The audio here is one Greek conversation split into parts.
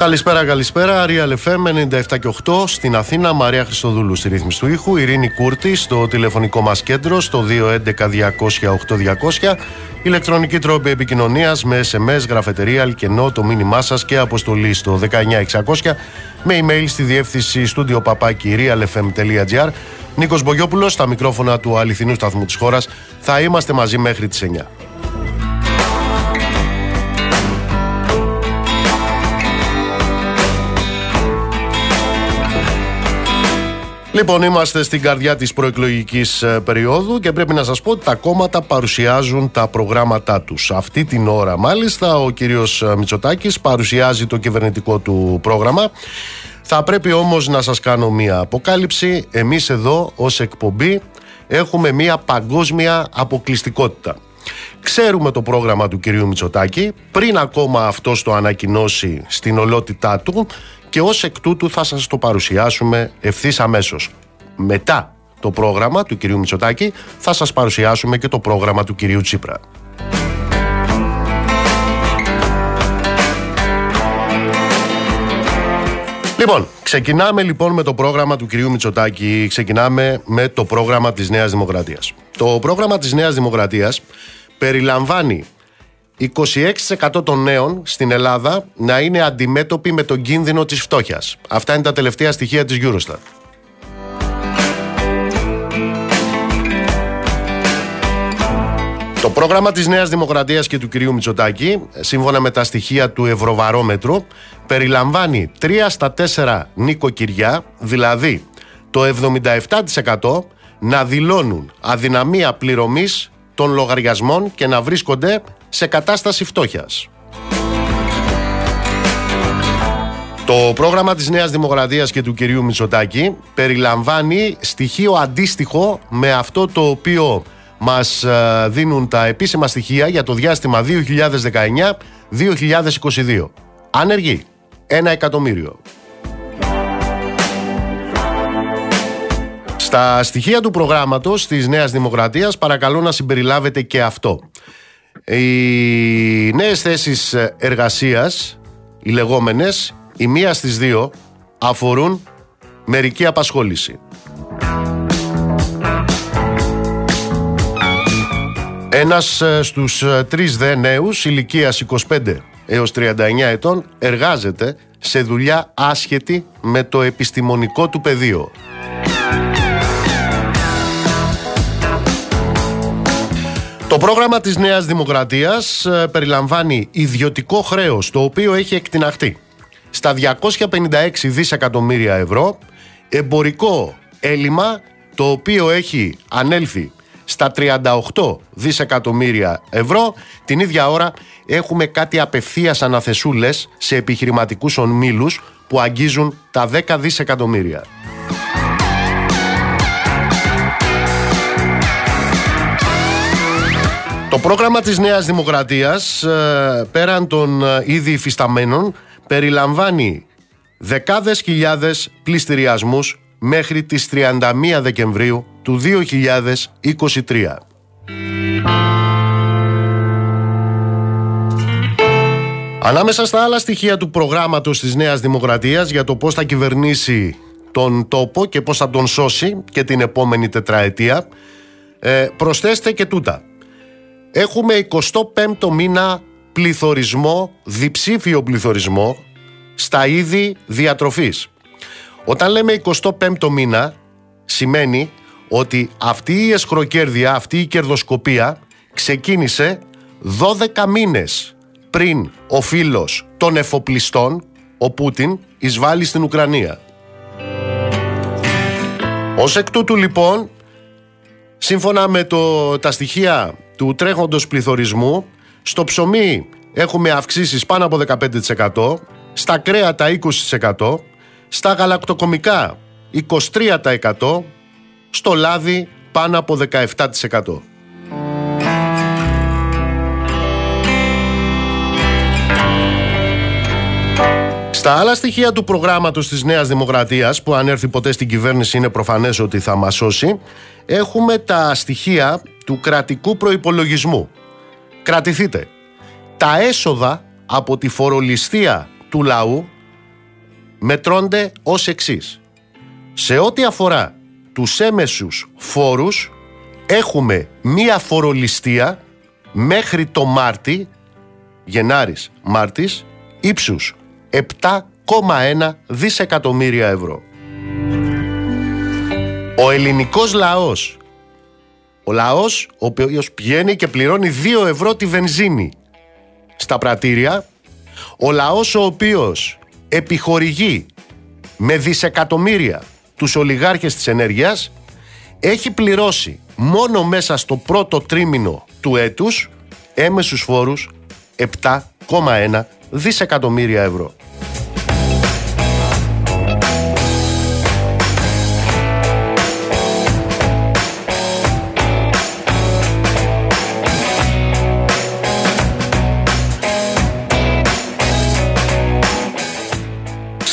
Καλησπέρα, καλησπέρα. Real FM 97 και 8 στην Αθήνα. Μαρία Χριστοδούλου στη ρύθμιση του ήχου. Ειρήνη Κούρτη στο τηλεφωνικό μας κέντρο στο 211-200-8200. Ηλεκτρονική τρόπη επικοινωνίας με SMS, γραφετερία, αλκενό, το μήνυμά σας και αποστολή στο 19600 με email στη διεύθυνση στούντιο παπάκι realfm.gr. Νίκος Μπογιόπουλος στα μικρόφωνα του αληθινού σταθμού της χώρας. Θα είμαστε μαζί μέχρι τις 9. Λοιπόν, είμαστε στην καρδιά της προεκλογικής ε, περίοδου και πρέπει να σας πω ότι τα κόμματα παρουσιάζουν τα προγράμματά τους. Αυτή την ώρα μάλιστα ο κύριος ε, Μητσοτάκης παρουσιάζει το κυβερνητικό του πρόγραμμα. Θα πρέπει όμως να σας κάνω μία αποκάλυψη. Εμείς εδώ ως εκπομπή έχουμε μία παγκόσμια αποκλειστικότητα. Ξέρουμε το πρόγραμμα του κυρίου Μητσοτάκη πριν ακόμα αυτός το ανακοινώσει στην ολότητά του και ως εκ τούτου θα σας το παρουσιάσουμε ευθύς αμέσως. Μετά το πρόγραμμα του κυρίου Μητσοτάκη θα σας παρουσιάσουμε και το πρόγραμμα του κυρίου Τσίπρα. Λοιπόν, ξεκινάμε λοιπόν με το πρόγραμμα του κυρίου Μητσοτάκη, ξεκινάμε με το πρόγραμμα της Νέας Δημοκρατίας. Το πρόγραμμα της Νέας Δημοκρατίας περιλαμβάνει 26% των νέων στην Ελλάδα να είναι αντιμέτωποι με τον κίνδυνο της φτώχειας. Αυτά είναι τα τελευταία στοιχεία της Eurostat. Το πρόγραμμα της Νέας Δημοκρατίας και του κυρίου Μητσοτάκη, σύμφωνα με τα στοιχεία του Ευρωβαρόμετρου, περιλαμβάνει 3 στα 4 νοικοκυριά, δηλαδή το 77% να δηλώνουν αδυναμία πληρωμής των λογαριασμών και να βρίσκονται σε κατάσταση φτώχειας. Το πρόγραμμα της Νέας Δημοκρατίας και του κυρίου Μητσοτάκη περιλαμβάνει στοιχείο αντίστοιχο με αυτό το οποίο μας ε, δίνουν τα επίσημα στοιχεία για το διάστημα 2019-2022. Άνεργοι, ένα εκατομμύριο. Στα στοιχεία του προγράμματος της Νέας Δημοκρατίας παρακαλώ να συμπεριλάβετε και αυτό. Οι νέες θέσεις εργασίας, οι λεγόμενες, η μία στις δύο αφορούν μερική απασχόληση. Ένας ε, στους ε, τρεις δε νέους ηλικίας 25 έως 39 ετών εργάζεται σε δουλειά άσχετη με το επιστημονικό του πεδίο. Πρόγραμμα της Νέας Δημοκρατίας ε, περιλαμβάνει ιδιωτικό χρέος το οποίο έχει εκτιναχτεί στα 256 δισεκατομμύρια ευρώ, εμπορικό έλλειμμα το οποίο έχει ανέλθει στα 38 δισεκατομμύρια ευρώ. Την ίδια ώρα έχουμε κάτι απευθείας αναθεσούλες σε επιχειρηματικούς ονμήλους που αγγίζουν τα 10 δισεκατομμύρια. Το πρόγραμμα της Νέας Δημοκρατίας, ε, πέραν των ε, ήδη υφισταμένων, περιλαμβάνει δεκάδες χιλιάδες πληστηριασμούς μέχρι τις 31 Δεκεμβρίου του 2023. Ανάμεσα στα άλλα στοιχεία του προγράμματος της Νέας Δημοκρατίας για το πώς θα κυβερνήσει τον τόπο και πώς θα τον σώσει και την επόμενη τετραετία, ε, προσθέστε και τούτα. Έχουμε 25ο μήνα πληθωρισμό, διψήφιο πληθωρισμό στα είδη διατροφής. Όταν λέμε 25ο μήνα σημαίνει ότι αυτή η εσχροκέρδεια, αυτή η κερδοσκοπία ξεκίνησε 12 μήνες πριν ο φίλος των εφοπλιστών, ο Πούτιν, εισβάλλει στην Ουκρανία. Ως εκ τούτου λοιπόν, σύμφωνα με το, τα στοιχεία του τρέχοντος πληθωρισμού, στο ψωμί έχουμε αυξήσεις πάνω από 15%, στα κρέατα 20%, στα γαλακτοκομικά 23%, στο λάδι πάνω από 17%. Στα άλλα στοιχεία του προγράμματος της Νέας Δημοκρατίας που αν έρθει ποτέ στην κυβέρνηση είναι προφανές ότι θα μας σώσει έχουμε τα στοιχεία του κρατικού προϋπολογισμού. Κρατηθείτε. Τα έσοδα από τη φορολιστία του λαού μετρώνται ως εξής. Σε ό,τι αφορά τους έμεσους φόρους έχουμε μία φορολιστία μέχρι το Μάρτι, Γενάρης Μάρτης, ύψους 7,1 δισεκατομμύρια ευρώ. Ο ελληνικός λαός, ο λαός ο οποίος πηγαίνει και πληρώνει 2 ευρώ τη βενζίνη στα πρατήρια, ο λαός ο οποίος επιχορηγεί με δισεκατομμύρια τους ολιγάρχες της ενέργειας, έχει πληρώσει μόνο μέσα στο πρώτο τρίμηνο του έτους έμεσους φόρους 7,1 δισεκατομμύρια ευρώ.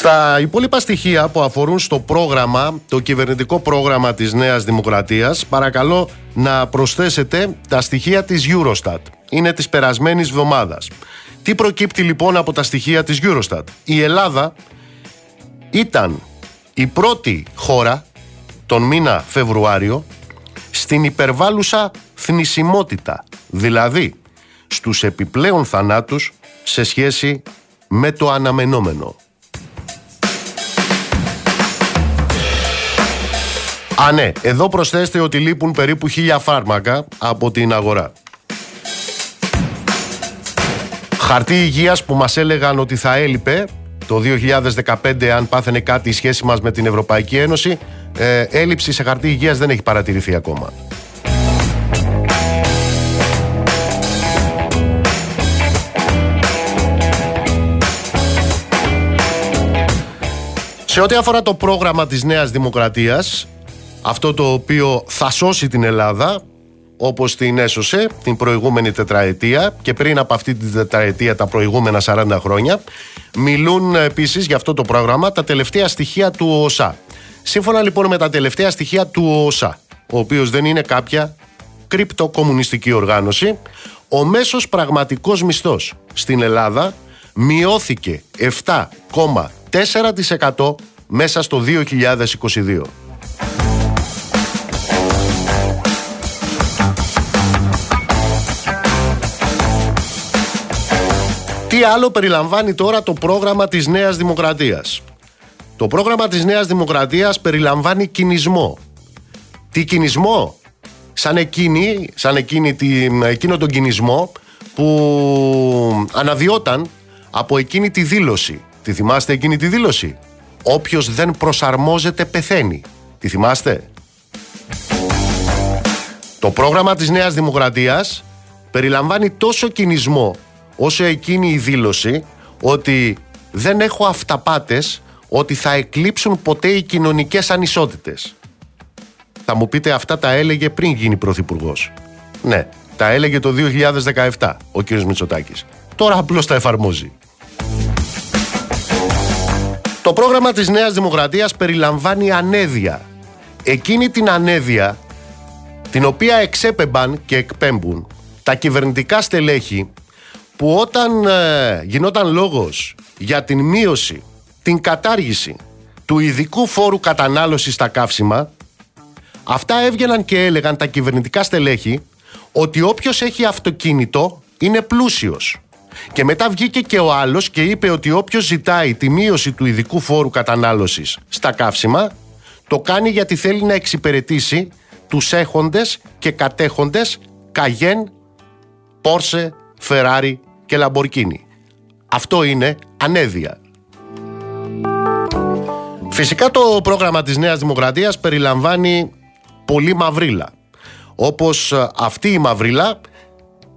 Στα υπόλοιπα στοιχεία που αφορούν στο πρόγραμμα, το κυβερνητικό πρόγραμμα της Νέας Δημοκρατίας, παρακαλώ να προσθέσετε τα στοιχεία της Eurostat. Είναι της περασμένης εβδομάδας. Τι προκύπτει λοιπόν από τα στοιχεία της Eurostat; Η Ελλάδα ήταν η πρώτη χώρα τον μήνα Φεβρουάριο στην υπερβάλλουσα θνησιμότητα, δηλαδή στους επιπλέον θανάτους σε σχέση με το αναμενόμενο. Α, ναι. Εδώ προσθέστε ότι λείπουν περίπου χίλια φάρμακα από την αγορά. Χαρτί υγείας που μας έλεγαν ότι θα έλειπε το 2015 αν πάθαινε κάτι η σχέση μας με την Ευρωπαϊκή Ένωση ε, έλλειψη σε χαρτί υγείας δεν έχει παρατηρηθεί ακόμα. Σε ό,τι αφορά το πρόγραμμα της Νέας Δημοκρατίας αυτό το οποίο θα σώσει την Ελλάδα όπως την έσωσε την προηγούμενη τετραετία και πριν από αυτή την τετραετία τα προηγούμενα 40 χρόνια μιλούν επίσης για αυτό το πρόγραμμα τα τελευταία στοιχεία του ΟΣΑ. Σύμφωνα λοιπόν με τα τελευταία στοιχεία του ΟΣΑ, ο οποίος δεν είναι κάποια κρυπτοκομμουνιστική οργάνωση, ο μέσος πραγματικός μισθός στην Ελλάδα μειώθηκε 7,4% μέσα στο 2022. Τι άλλο περιλαμβάνει τώρα το πρόγραμμα της Νέας Δημοκρατίας; Το πρόγραμμα της Νέας Δημοκρατίας περιλαμβάνει κινησμό. Τι κινησμό; Σαν, εκείνη, σαν εκείνη, εκείνο τον κινησμό που αναδιόταν από εκείνη τη δήλωση. Τη θυμάστε εκείνη τη δήλωση; Όποιος δεν προσαρμόζεται πεθαίνει. Τη θυμάστε; Το πρόγραμμα της Νέας Δημοκρατίας περιλαμβάνει τόσο κινησμό όσο εκείνη η δήλωση ότι δεν έχω αυταπάτες ότι θα εκλείψουν ποτέ οι κοινωνικές ανισότητες. Θα μου πείτε αυτά τα έλεγε πριν γίνει πρωθυπουργός. Ναι, τα έλεγε το 2017 ο κύριος Μητσοτάκης. Τώρα απλώς τα εφαρμόζει. Το πρόγραμμα της Νέας Δημοκρατίας περιλαμβάνει ανέδεια. Εκείνη την ανέδεια την οποία εξέπεμπαν και εκπέμπουν τα κυβερνητικά στελέχη που όταν ε, γινόταν λόγος για την μείωση, την κατάργηση του ειδικού φόρου κατανάλωσης στα καύσιμα, αυτά έβγαιναν και έλεγαν τα κυβερνητικά στελέχη ότι όποιος έχει αυτοκίνητο είναι πλούσιος. Και μετά βγήκε και ο άλλος και είπε ότι όποιος ζητάει τη μείωση του ειδικού φόρου κατανάλωσης στα καύσιμα, το κάνει γιατί θέλει να εξυπηρετήσει τους έχοντες και κατέχοντες Καγέν, Πόρσε, Φεράρι και Λαμπορκίνη. Αυτό είναι ανέδεια. Φυσικά το πρόγραμμα της Νέας Δημοκρατίας περιλαμβάνει πολύ μαυρίλα. Όπως ε, αυτή η μαυρίλα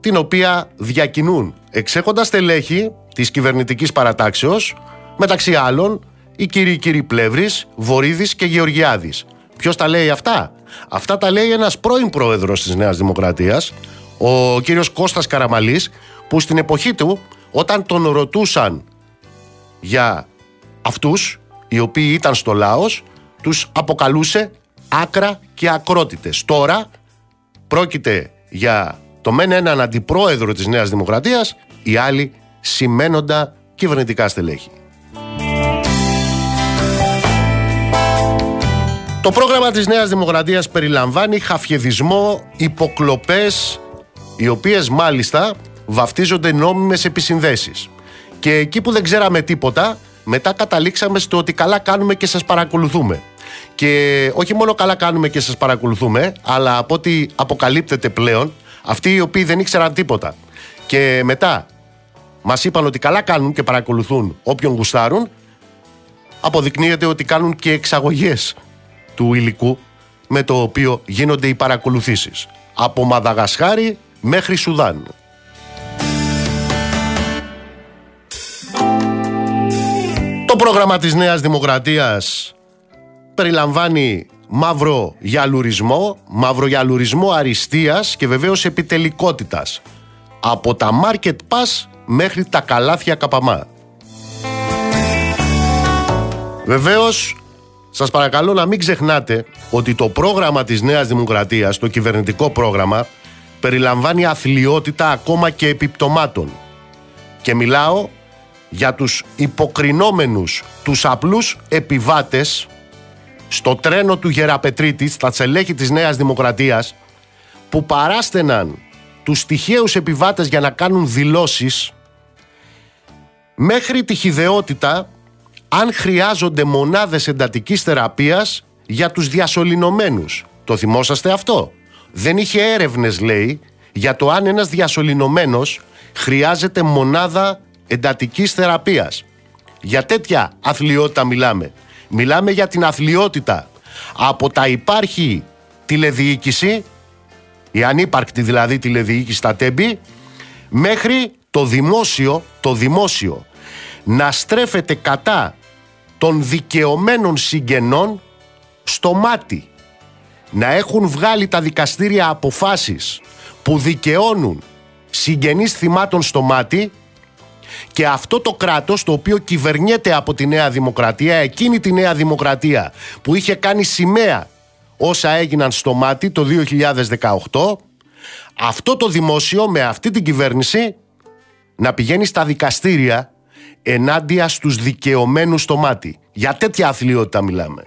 την οποία διακινούν εξέχοντας στελέχη της κυβερνητικής παρατάξεως μεταξύ άλλων οι κύριοι κύριοι Πλεύρης, Βορύδης και Γεωργιάδης. Ποιος τα λέει αυτά; Αυτά τα λέει ένας πρώην πρόεδρος της Νέας Δημοκρατίας, ο κύριος Κώστας Καραμαλής, που στην εποχή του όταν τον ρωτούσαν για αυτούς οι οποίοι ήταν στο Λάος τους αποκαλούσε άκρα και ακρότητες. Τώρα πρόκειται για το μεν έναν αντιπρόεδρο της Νέας Δημοκρατίας, οι άλλοι σημαίνοντα κυβερνητικά στελέχη. Το πρόγραμμα της Νέας Δημοκρατίας περιλαμβάνει χαφιεδισμό, υποκλοπές, οι οποίες μάλιστα βαφτίζονται νόμιμες επισυνδέσεις. Και εκεί που δεν ξέραμε τίποτα, μετά καταλήξαμε στο ότι καλά κάνουμε και σας παρακολουθούμε. Και όχι μόνο καλά κάνουμε και σας παρακολουθούμε, αλλά από ό,τι αποκαλύπτεται πλέον, αυτοί οι οποίοι δεν ήξεραν τίποτα. Και μετά μας είπαν ότι καλά κάνουν και παρακολουθούν όποιον γουστάρουν, αποδεικνύεται ότι κάνουν και εξαγωγές του υλικού με το οποίο γίνονται οι παρακολουθήσεις. Από Μαδαγασχάρη μέχρι Σουδάν. Το πρόγραμμα της Νέας Δημοκρατίας περιλαμβάνει μαύρο γιαλουρισμό, μαύρο γιαλουρισμό αριστείας και βεβαίως επιτελικότητας. Από τα Market Pass μέχρι τα καλάθια καπαμά. Βεβαίως, σας παρακαλώ να μην ξεχνάτε ότι το πρόγραμμα της Νέας Δημοκρατίας, το κυβερνητικό πρόγραμμα, περιλαμβάνει αθλειότητα ακόμα και επιπτωμάτων. Και μιλάω για τους υποκρινόμενους, τους απλούς επιβάτες στο τρένο του Γεραπετρίτη, στα τσελέχη της Νέας Δημοκρατίας, που παράστεναν τους τυχαίους επιβάτες για να κάνουν δηλώσεις, μέχρι τη χιδεότητα αν χρειάζονται μονάδες εντατικής θεραπείας για τους διασωληνωμένους. Το θυμόσαστε αυτό; Δεν είχε έρευνες, λέει, για το αν ένας διασωληνωμένος χρειάζεται μονάδα εντατικής θεραπείας. Για τέτοια αθλειότητα μιλάμε. Μιλάμε για την αθλειότητα από τα υπάρχει τηλεδιοίκηση, η ανύπαρκτη δηλαδή τηλεδιοίκηση στα τέμπη, μέχρι το δημόσιο, το δημόσιο να στρέφεται κατά των δικαιωμένων συγγενών στο μάτι. Να έχουν βγάλει τα δικαστήρια αποφάσεις που δικαιώνουν συγγενείς θυμάτων στο μάτι και αυτό το κράτος το οποίο κυβερνιέται από τη Νέα Δημοκρατία, εκείνη τη Νέα Δημοκρατία που είχε κάνει σημαία όσα έγιναν στο μάτι το 2018, αυτό το δημόσιο με αυτή την κυβέρνηση να πηγαίνει στα δικαστήρια ενάντια στους δικαιωμένους στο μάτι. Για τέτοια αθλειότητα μιλάμε.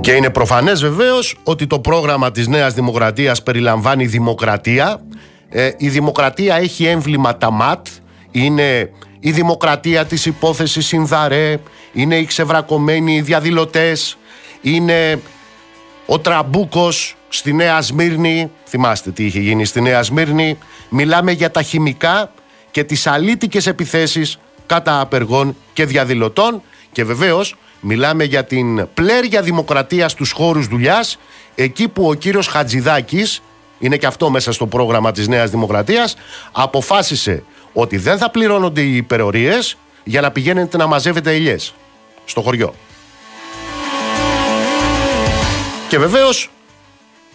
Και είναι προφανές βεβαίως ότι το πρόγραμμα της Νέας Δημοκρατίας περιλαμβάνει δημοκρατία. Ε, η δημοκρατία έχει έμβλημα τα ΜΑΤ, είναι η δημοκρατία της υπόθεσης Συνδαρέ, είναι οι ξεβρακωμένοι διαδηλωτές, είναι ο Τραμπούκος στη Νέα Σμύρνη, θυμάστε τι είχε γίνει στη Νέα Σμύρνη, μιλάμε για τα χημικά και τις αλήτικες επιθέσεις κατά απεργών και διαδηλωτών και βεβαίως μιλάμε για την πλέρια δημοκρατία στους χώρους δουλειάς εκεί που ο κύριος Χατζηδάκης είναι και αυτό μέσα στο πρόγραμμα της Νέας Δημοκρατίας αποφάσισε ότι δεν θα πληρώνονται οι υπερορίες για να πηγαίνετε να μαζεύετε ελιές στο χωριό. Και βεβαίως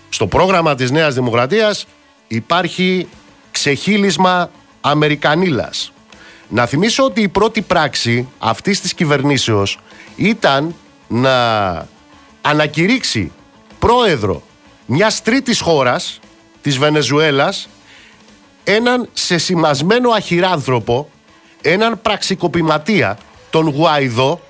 στο πρόγραμμα της Νέας Δημοκρατίας υπάρχει ξεχύλισμα Αμερικανίλας. Να θυμίσω ότι η πρώτη πράξη αυτής της κυβερνήσεως ήταν να ανακηρύξει πρόεδρο μιας τρίτης χώρας, της Βενεζουέλας, έναν σεσημασμένο αχυράνθρωπο, έναν πραξικοπηματία, τον Γουαϊδό,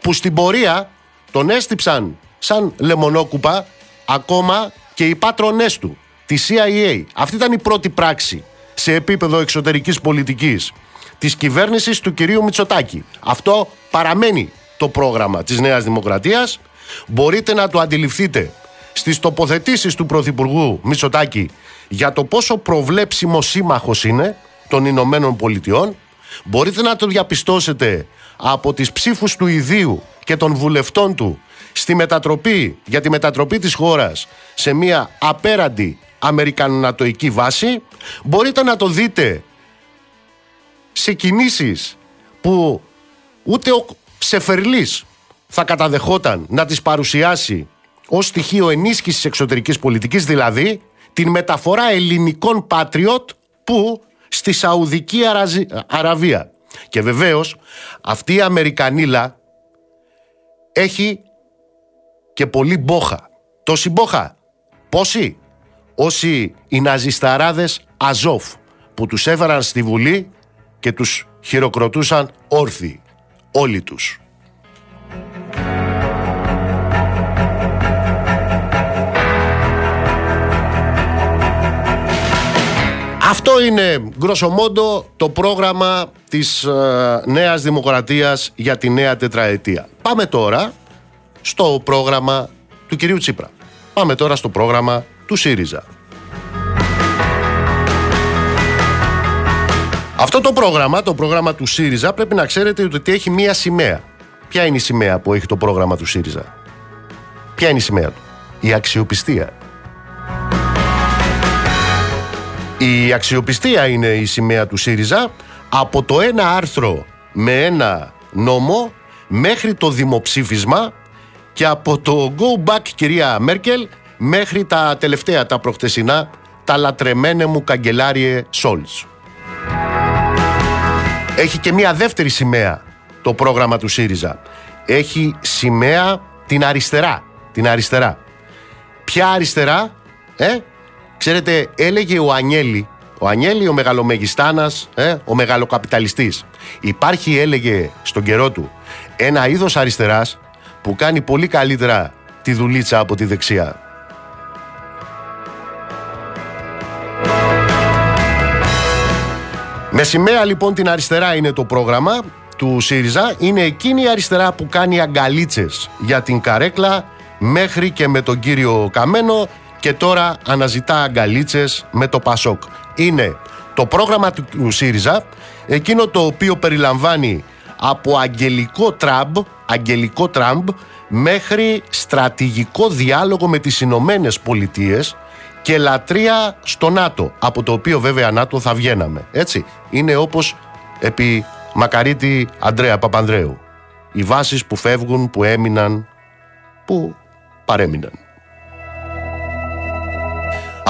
που στην πορεία τον έστυψαν σαν λεμονόκουπα ακόμα και οι πάτρονές του, τη CIA. Αυτή ήταν η πρώτη πράξη σε επίπεδο εξωτερικής πολιτικής της κυβέρνησης του κυρίου Μητσοτάκη. Αυτό παραμένει το πρόγραμμα της Νέας Δημοκρατίας. Μπορείτε να το αντιληφθείτε στις τοποθετήσεις του Πρωθυπουργού Μητσοτάκη για το πόσο προβλέψιμο σύμμαχος είναι των Ηνωμένων Πολιτειών. Μπορείτε να το διαπιστώσετε από τις ψήφους του ιδίου και των βουλευτών του στη μετατροπή, για τη μετατροπή της χώρας σε μια απέραντη αμερικανατοική βάση. Μπορείτε να το δείτε σε κινήσεις που ούτε ο Ψεφερλής θα καταδεχόταν να τις παρουσιάσει ως στοιχείο ενίσχυσης εξωτερικής πολιτικής, δηλαδή την μεταφορά ελληνικών πατριώτ που στη Σαουδική Αραβία. Και βεβαίως αυτή η Αμερικανίλα έχει και πολύ μπόχα. Τόση μπόχα. Πόσοι; Όσοι οι ναζισταράδες Αζόφ που τους έφεραν στη Βουλή και τους χειροκροτούσαν όρθιοι. Όλοι τους. Αυτό είναι γκροσομόντο το πρόγραμμα της ε, Νέας Δημοκρατίας για τη νέα τετραετία. Πάμε τώρα στο πρόγραμμα του κυρίου Τσίπρα. Πάμε τώρα στο πρόγραμμα του ΣΥΡΙΖΑ. Αυτό το πρόγραμμα, το πρόγραμμα του ΣΥΡΙΖΑ, πρέπει να ξέρετε ότι έχει μία σημαία. Ποια είναι η σημαία που έχει το πρόγραμμα του ΣΥΡΙΖΑ; Ποια είναι η σημαία του; Η αξιοπιστία. Η αξιοπιστία είναι η σημαία του ΣΥΡΙΖΑ από το ένα άρθρο με ένα νόμο μέχρι το δημοψήφισμα και από το go back κυρία Μέρκελ μέχρι τα τελευταία τα προχτεσινά τα λατρεμένε μου καγκελάριε Σόλτς. Έχει και μία δεύτερη σημαία το πρόγραμμα του ΣΥΡΙΖΑ. Έχει σημαία την αριστερά. Την αριστερά. Ποια αριστερά, ε; Ξέρετε, έλεγε ο Ανιέλη, ο Ανιέλη ο μεγαλομεγιστάνας, ε, ο μεγαλοκαπιταλιστής. Υπάρχει, έλεγε στον καιρό του, ένα είδος αριστεράς που κάνει πολύ καλύτερα τη δουλίτσα από τη δεξιά. Με σημαία λοιπόν την αριστερά είναι το πρόγραμμα του ΣΥΡΙΖΑ. Είναι εκείνη η αριστερά που κάνει αγκαλίτσες για την καρέκλα μέχρι και με τον κύριο Καμένο και τώρα αναζητά αγκαλίτσες με το Πασόκ. Είναι το πρόγραμμα του ΣΥΡΙΖΑ, εκείνο το οποίο περιλαμβάνει από αγγελικό τραμπ, αγγελικό τραμπ μέχρι στρατηγικό διάλογο με τις Ηνωμένες Πολιτείες και λατρεία στο ΝΑΤΟ, από το οποίο βέβαια ΝΑΤΟ θα βγαίναμε. Έτσι, είναι όπως επί Μακαρίτη Αντρέα Παπανδρέου. Οι βάσεις που φεύγουν, που έμειναν, που παρέμειναν.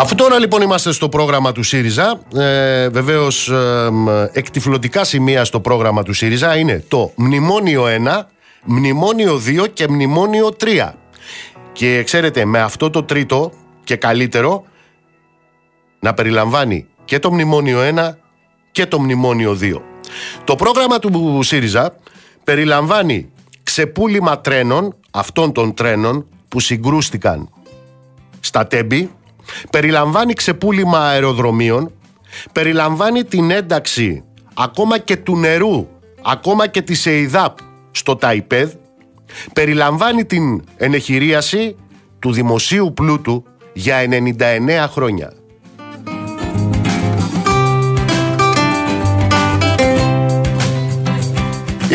Αφού τώρα λοιπόν είμαστε στο πρόγραμμα του ΣΥΡΙΖΑ, ε, βεβαίως ε, εκτιφλωτικά σημεία στο πρόγραμμα του ΣΥΡΙΖΑ είναι το Μνημόνιο 1, Μνημόνιο 2 και Μνημόνιο 3. Και ξέρετε, με αυτό το τρίτο και καλύτερο να περιλαμβάνει και το Μνημόνιο 1 και το Μνημόνιο 2. Το πρόγραμμα του ΣΥΡΙΖΑ περιλαμβάνει ξεπούλημα τρένων, αυτών των τρένων που συγκρούστηκαν στα τέμπη, περιλαμβάνει ξεπούλημα αεροδρομίων, περιλαμβάνει την ένταξη ακόμα και του νερού, ακόμα και της ΕΙΔΑΠ στο ΤΑΙΠΕΔ, περιλαμβάνει την ενεχειρίαση του δημοσίου πλούτου για 99 χρόνια.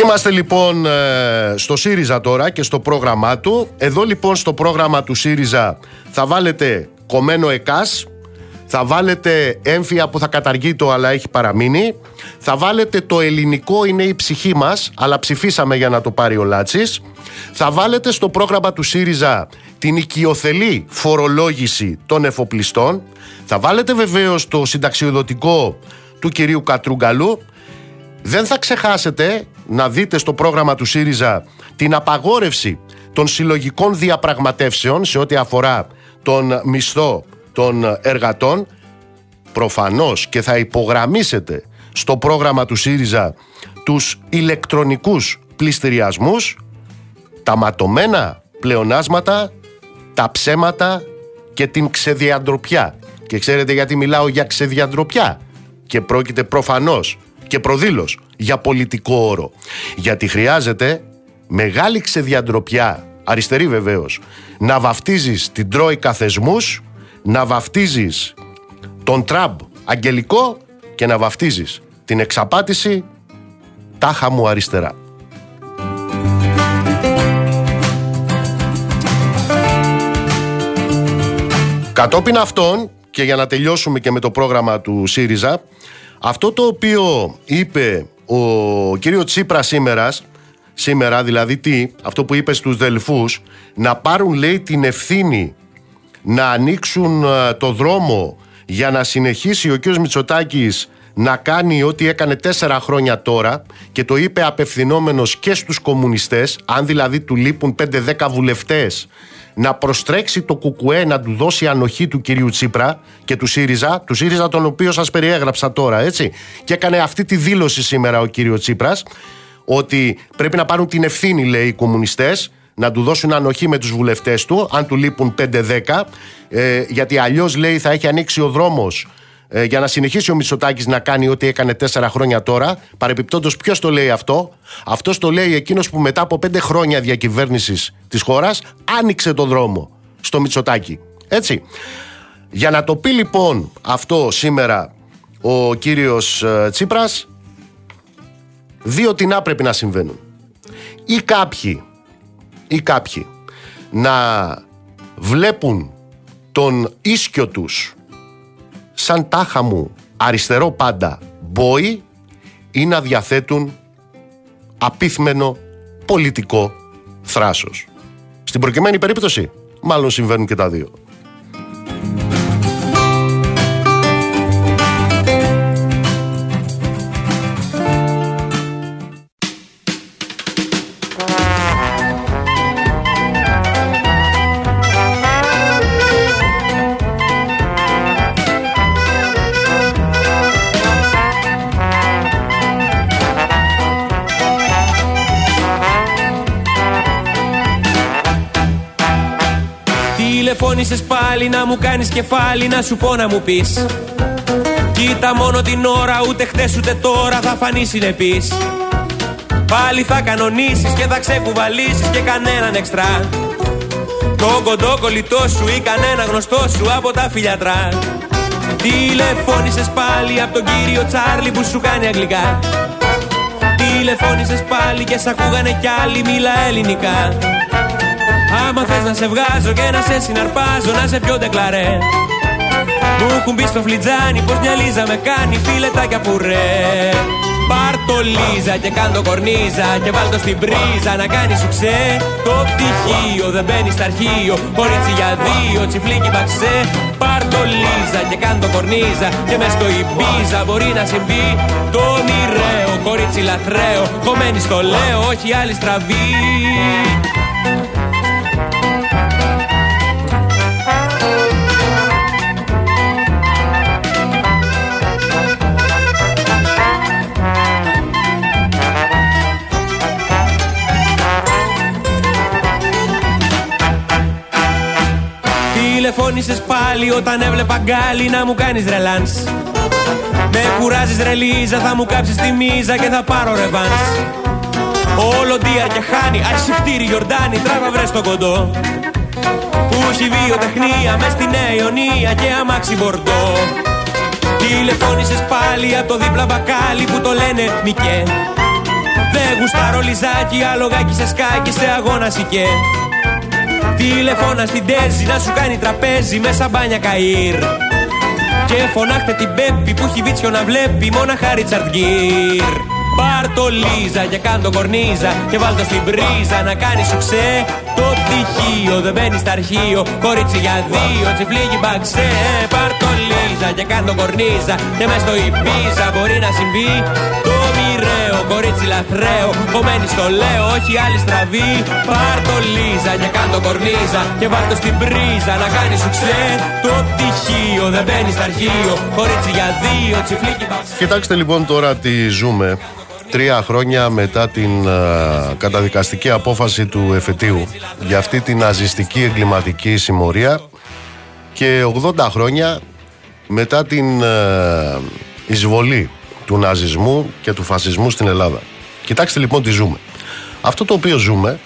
Είμαστε λοιπόν ε, στο ΣΥΡΙΖΑ τώρα και στο πρόγραμμά του. Εδώ λοιπόν στο πρόγραμμα του ΣΥΡΙΖΑ θα βάλετε κομμένο ΕΚΑΣ, θα βάλετε έμφυα που θα καταργεί το αλλά έχει παραμείνει, θα βάλετε το ελληνικό είναι η ψυχή μας, αλλά ψηφίσαμε για να το πάρει ο Λάτσης, θα βάλετε στο πρόγραμμα του ΣΥΡΙΖΑ την οικειοθελή φορολόγηση των εφοπλιστών, θα βάλετε βεβαίως το συνταξιοδοτικό του κυρίου Κατρούγκαλου, δεν θα ξεχάσετε να δείτε στο πρόγραμμα του ΣΥΡΙΖΑ την απαγόρευση των συλλογικών διαπραγματεύσεων σε ό,τι αφορά τον μισθό των εργατών προφανώς και θα υπογραμμίσετε στο πρόγραμμα του ΣΥΡΙΖΑ τους ηλεκτρονικούς πληστηριασμούς τα ματωμένα πλεονάσματα τα ψέματα και την ξεδιαντροπιά και ξέρετε γιατί μιλάω για ξεδιαντροπιά; Και πρόκειται προφανώς και προδήλως για πολιτικό όρο. Γιατί χρειάζεται μεγάλη ξεδιαντροπιά, αριστερή βεβαίως, να βαφτίζεις την Τρόικα θεσμούς, να βαφτίζεις τον Τραμπ αγγελικό και να βαφτίζεις την εξαπάτηση τάχα μου αριστερά. Κατόπιν αυτών και για να τελειώσουμε και με το πρόγραμμα του ΣΥΡΙΖΑ αυτό το οποίο είπε ο κύριος Τσίπρας σήμερα, σήμερα δηλαδή τι, αυτό που είπες στους Δελφούς, να πάρουν λέει την ευθύνη να ανοίξουν ε, το δρόμο για να συνεχίσει ο κύριος Μητσοτάκης να κάνει ό,τι έκανε τέσσερα χρόνια τώρα και το είπε απευθυνόμενος και στους κομμουνιστές, αν δηλαδή του λείπουν 5-10 βουλευτές να προστρέξει το Κουκουέ να του δώσει ανοχή του κυρίου Τσίπρα και του ΣΥΡΙΖΑ, του ΣΥΡΙΖΑ τον οποίο σας περιέγραψα τώρα, έτσι. Και έκανε αυτή τη δήλωση σήμερα ο κύριος Τσίπρας, ότι πρέπει να πάρουν την ευθύνη, λέει, οι κομμουνιστές, να του δώσουν ανοχή με τους βουλευτές του, αν του λείπουν 5-10, ε, γιατί αλλιώς, λέει, θα έχει ανοίξει ο δρόμος ε, για να συνεχίσει ο Μητσοτάκης να κάνει ό,τι έκανε τέσσερα χρόνια τώρα. Παρεπιπτόντως, ποιος το λέει αυτό; Αυτός το λέει εκείνος που μετά από πέντε χρόνια διακυβέρνησης της χώρας άνοιξε το δρόμο στο Μητσοτάκη. Έτσι. Για να το πει λοιπόν αυτό σήμερα ο κύριος ε, Τσίπρας, δύο τεινά πρέπει να συμβαίνουν. Ή κάποιοι, ή κάποιοι να βλέπουν τον ίσκιο τους σαν τάχα μου αριστερό πάντα μπόι ή να διαθέτουν απίθμενο πολιτικό θράσος. Στην προκειμένη περίπτωση μάλλον συμβαίνουν και τα δύο. Τηλεφώνησες πάλι να μου κάνεις κεφάλι να σου πω να μου πεις. Κοίτα μόνο την ώρα ούτε χτες ούτε τώρα θα φανείς συνεπής. Πάλι θα κανονίσεις και θα ξεκουβαλήσεις και κανέναν εξτρά. Το κοντό κολλητό σου ή κανένα γνωστό σου από τα φιλιατρά. Τηλεφώνησες πάλι από τον κύριο Τσάρλι που σου κάνει αγγλικά. Τηλεφώνησες πάλι και σ' ακούγανε κι άλλοι μίλα ελληνικά Άμα θες να σε βγάζω και να σε συναρπάζω Να σε πιο ντεκλαρέ. Μου έχουν πει στο φλιτζάνι πως μια λίζα με κάνει φιλετάκια πουρέ. Πάρ το λίζα και κάντο κορνίζα Και βάλ το στην πρίζα να κάνει σου ξέ. Το πτυχίο δεν μπαίνει στα αρχείο Κορίτσι για δύο τσιφλίκι μπαξέ Πάρ το λίζα και κάντο κορνίζα Και μες στο Ιμπίζα μπορεί να συμβεί. Το μοιραίο κορίτσι λαθρέο Κομμένη στο λέω όχι άλλη στραβή Τηλεφώνησες πάλι όταν έβλεπα γκάλι να μου κάνεις ρελάνς. Με κουράζεις ρελίζα θα μου κάψεις τη μίζα και θα πάρω ρεβάνς. Όλο ντύαρ και χάνει, αρχιχτήρι Γιορτάνη, τράβα βρες το κοντό. Που έχει βιοτεχνία μες στη Νέα Ιωνία και αμάξι μπορντό Τηλεφώνησες πάλι από το δίπλα μπακάλι που το λένε Μικέ Δεν γουστάρω λιζάκι, αλογάκι σε σκάκι σε αγώνα σικέ Τηλεφώνα στην τέζη να σου κάνει τραπέζι μέσα μπάνια καΐρ. Και φωνάχτε την Πέπη που έχει βίτσιο να βλέπει μόνα χάρη τσαρτγκύρ Πάρ το λίζα και κάντο κορνίζα και βάλ το στην πρίζα να κάνεις σου ξέ. Το πτυχίο δεν μπαίνει στα αρχείο κορίτσι για δύο τσιφλίγει μπαξέ. Πάρ το λίζα και κάντο κορνίζα και μες στο Ιππίζα μπορεί να συμβεί. Το μοιραίο κορίτσι λαθρέο κομμένη στο λέω όχι άλλη στραβή. Πάρ το λίζα και κάντο κορνίζα και βάλ το στην πρίζα να κάνει σου ξέ Το πτυχίο. Δεν μπαίνει στα αρχείο κορίτσι για δύο τσιφλίγει μπαξέ Κοιτάξτε λοιπόν τώρα τι ζούμε. Τρία χρόνια μετά την α, καταδικαστική απόφαση του εφετείου για αυτή την ναζιστική εγκληματική συμμορία και 80 χρόνια μετά την α, εισβολή του ναζισμού και του φασισμού στην Ελλάδα. Κοιτάξτε λοιπόν τι ζούμε. Αυτό το οποίο ζούμε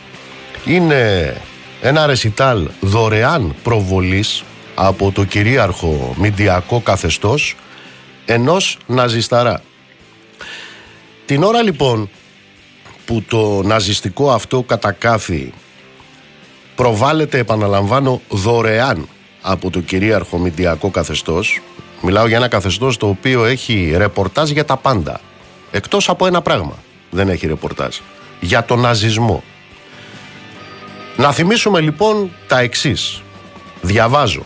είναι ένα ρεσιτάλ δωρεάν προβολής από το κυρίαρχο μηντιακό καθεστώς ενός ναζισταρά. Την ώρα λοιπόν που το ναζιστικό αυτό κατακάθι προβάλλεται επαναλαμβάνω δωρεάν από το κυρίαρχο μηντιακό καθεστώς μιλάω για ένα καθεστώς το οποίο έχει ρεπορτάζ για τα πάντα. Εκτός από ένα πράγμα δεν έχει ρεπορτάζ. Για τον ναζισμό. Να θυμίσουμε λοιπόν τα εξής. Διαβάζω.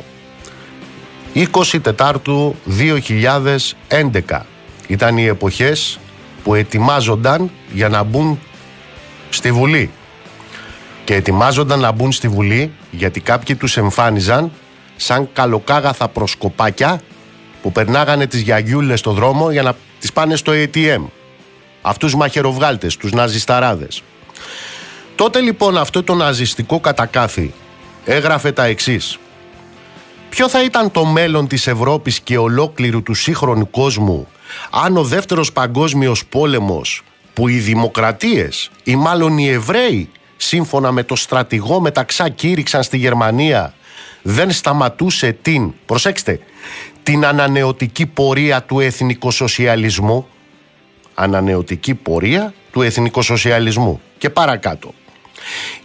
24 Τετάρτου 2011 ήταν οι εποχές που ετοιμάζονταν για να μπουν στη Βουλή. Και ετοιμάζονταν να μπουν στη Βουλή γιατί κάποιοι τους εμφάνιζαν σαν καλοκάγαθα προσκοπάκια που περνάγανε τις γιαγιούλες στο δρόμο για να τις πάνε στο ATM. Αυτούς μαχαιροβγάλτες, τους ναζισταράδες. Τότε λοιπόν αυτό το ναζιστικό κατακάθι έγραφε τα εξής. Ποιο θα ήταν το μέλλον της Ευρώπης και ολόκληρου του σύγχρονου κόσμου αν ο δεύτερος παγκόσμιος πόλεμος που οι δημοκρατίες ή μάλλον οι Εβραίοι σύμφωνα με το στρατηγό μεταξά κήρυξαν στη Γερμανία δεν σταματούσε την, προσέξτε, την ανανεωτική πορεία του εθνικοσοσιαλισμού ανανεωτική πορεία του εθνικοσοσιαλισμού και παρακάτω.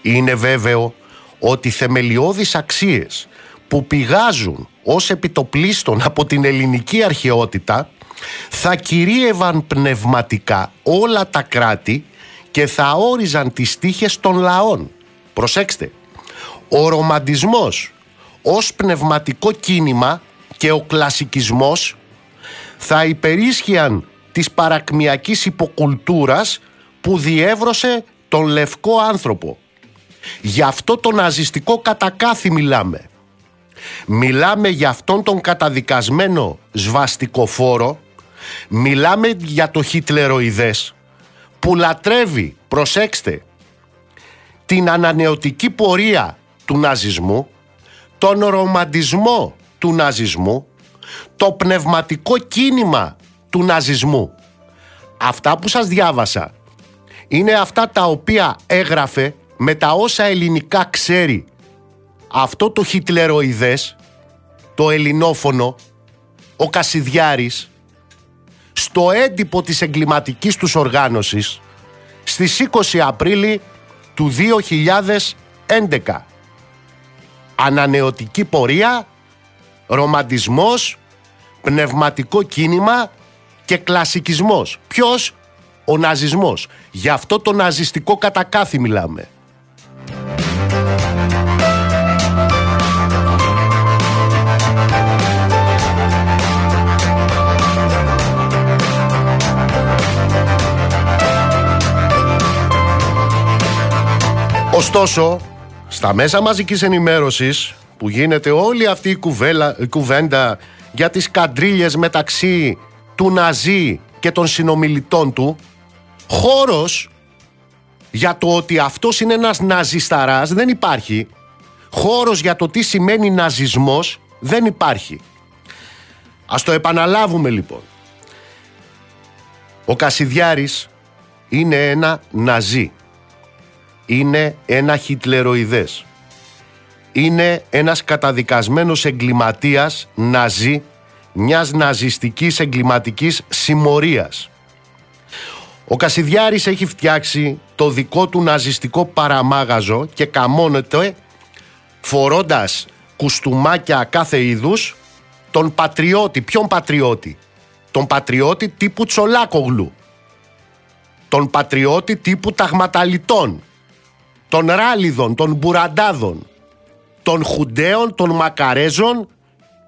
Είναι βέβαιο ότι θεμελιώδεις αξίες που πηγάζουν ως επιτοπλίστων από την ελληνική αρχαιότητα θα κυρίευαν πνευματικά όλα τα κράτη και θα όριζαν τις τύχες των λαών. Προσέξτε, ο ρομαντισμός ως πνευματικό κίνημα και ο κλασικισμός θα υπερίσχυαν της παρακμιακής υποκουλτούρας που διέβρωσε τον λευκό άνθρωπο. Γι' αυτό το ναζιστικό κατακάθι μιλάμε. Μιλάμε για αυτόν τον καταδικασμένο σβαστικοφόρο, μιλάμε για το χιτλεροειδές που λατρεύει, προσέξτε, την ανανεωτική πορεία του ναζισμού, τον ρομαντισμό του ναζισμού, το πνευματικό κίνημα του ναζισμού. Αυτά που σας διάβασα είναι αυτά τα οποία έγραφε με τα όσα ελληνικά ξέρει αυτό το χιτλεροειδές, το ελληνόφωνο, ο Κασιδιάρης, στο έντυπο της εγκληματικής τους οργάνωσης στις 20 Απρίλη του 2011. Ανανεωτική πορεία, ρομαντισμός, πνευματικό κίνημα και κλασικισμός. Ποιος; Ο ναζισμός. Γι' αυτό το ναζιστικό κατακάθι μιλάμε. Ωστόσο, στα μέσα μαζικής ενημέρωσης που γίνεται όλη αυτή η, η κουβέντα για τις καντρίλιες μεταξύ του Ναζί και των συνομιλητών του. Χώρος για το ότι αυτός είναι ένας ναζισταράς δεν υπάρχει. Χώρος για το τι σημαίνει ναζισμός δεν υπάρχει. Ας το επαναλάβουμε λοιπόν. Ο Κασιδιάρης είναι ένα ναζί. Είναι ένα χιτλεροειδές είναι ένας καταδικασμένος εγκληματίας ναζί μιας ναζιστικής εγκληματικής συμμορίας. Ο Κασιδιάρης έχει φτιάξει το δικό του ναζιστικό παραμάγαζο και καμώνεται φορώντας κουστούμάκια κάθε είδους τον πατριώτη. Ποιον πατριώτη; Τον πατριώτη τύπου Τσολάκογλου. Τον πατριώτη τύπου Ταγματαλιτών. Των Ράλιδων, των Μπουραντάδων. Των Χουντέων, των Μακαρέζων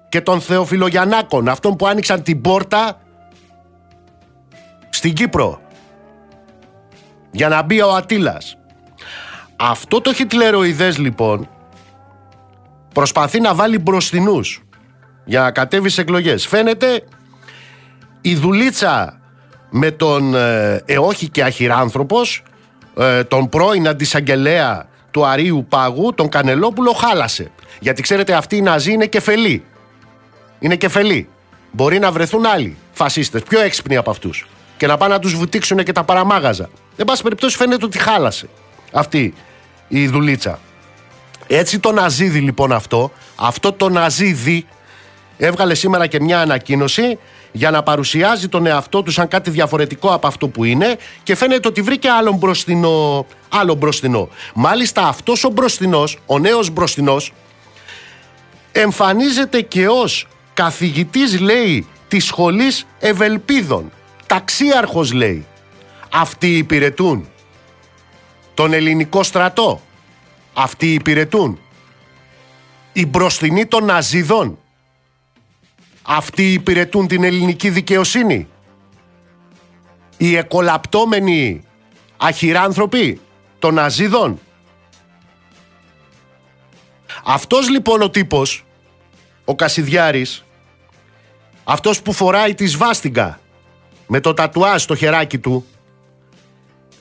και των Θεοφιλογιαννάκων, αυτών που άνοιξαν την πόρτα στην Κύπρο για να μπει ο Ατήλας. Αυτό το χιτλεροειδές λοιπόν προσπαθεί να βάλει μπροστινούς για να κατέβει σε εκλογές. Φαίνεται η δουλίτσα με τον ε, εόχη και αχυράνθρωπος ε, τον πρώην αντισαγγελέα του Αρίου Πάγου, τον Κανελόπουλο, χάλασε. Γιατί ξέρετε αυτοί οι Ναζί είναι κεφελοί είναι κεφελή. Μπορεί να βρεθούν άλλοι φασίστες, πιο έξυπνοι από αυτούς. Και να πάνε να τους βουτήξουν και τα παραμάγαζα. Εν πάση περιπτώσει, φαίνεται ότι χάλασε αυτή η δουλίτσα. Έτσι το Ναζίδι λοιπόν αυτό, αυτό το Ναζίδι έβγαλε σήμερα και μια ανακοίνωση για να παρουσιάζει τον εαυτό του σαν κάτι διαφορετικό από αυτό που είναι και φαίνεται ότι βρήκε άλλο μπροστινό. Άλλο μπροστινό. Μάλιστα αυτός ο μπροστινός, ο νέος μπροστινός, εμφανίζεται και ως καθηγητής λέει της σχολής Ευελπίδων. Ταξίαρχος λέει. Αυτοί υπηρετούν. Τον ελληνικό στρατό. Αυτοί υπηρετούν. Οι μπροστινοί των Ναζιδών. Αυτοί υπηρετούν την ελληνική δικαιοσύνη. Οι εκολαπτώμενοι αχυράνθρωποι των Ναζίδων. Αυτός λοιπόν ο τύπος, ο Κασιδιάρης, αυτός που φοράει τη σβάστιγκα με το τατουάζ στο χεράκι του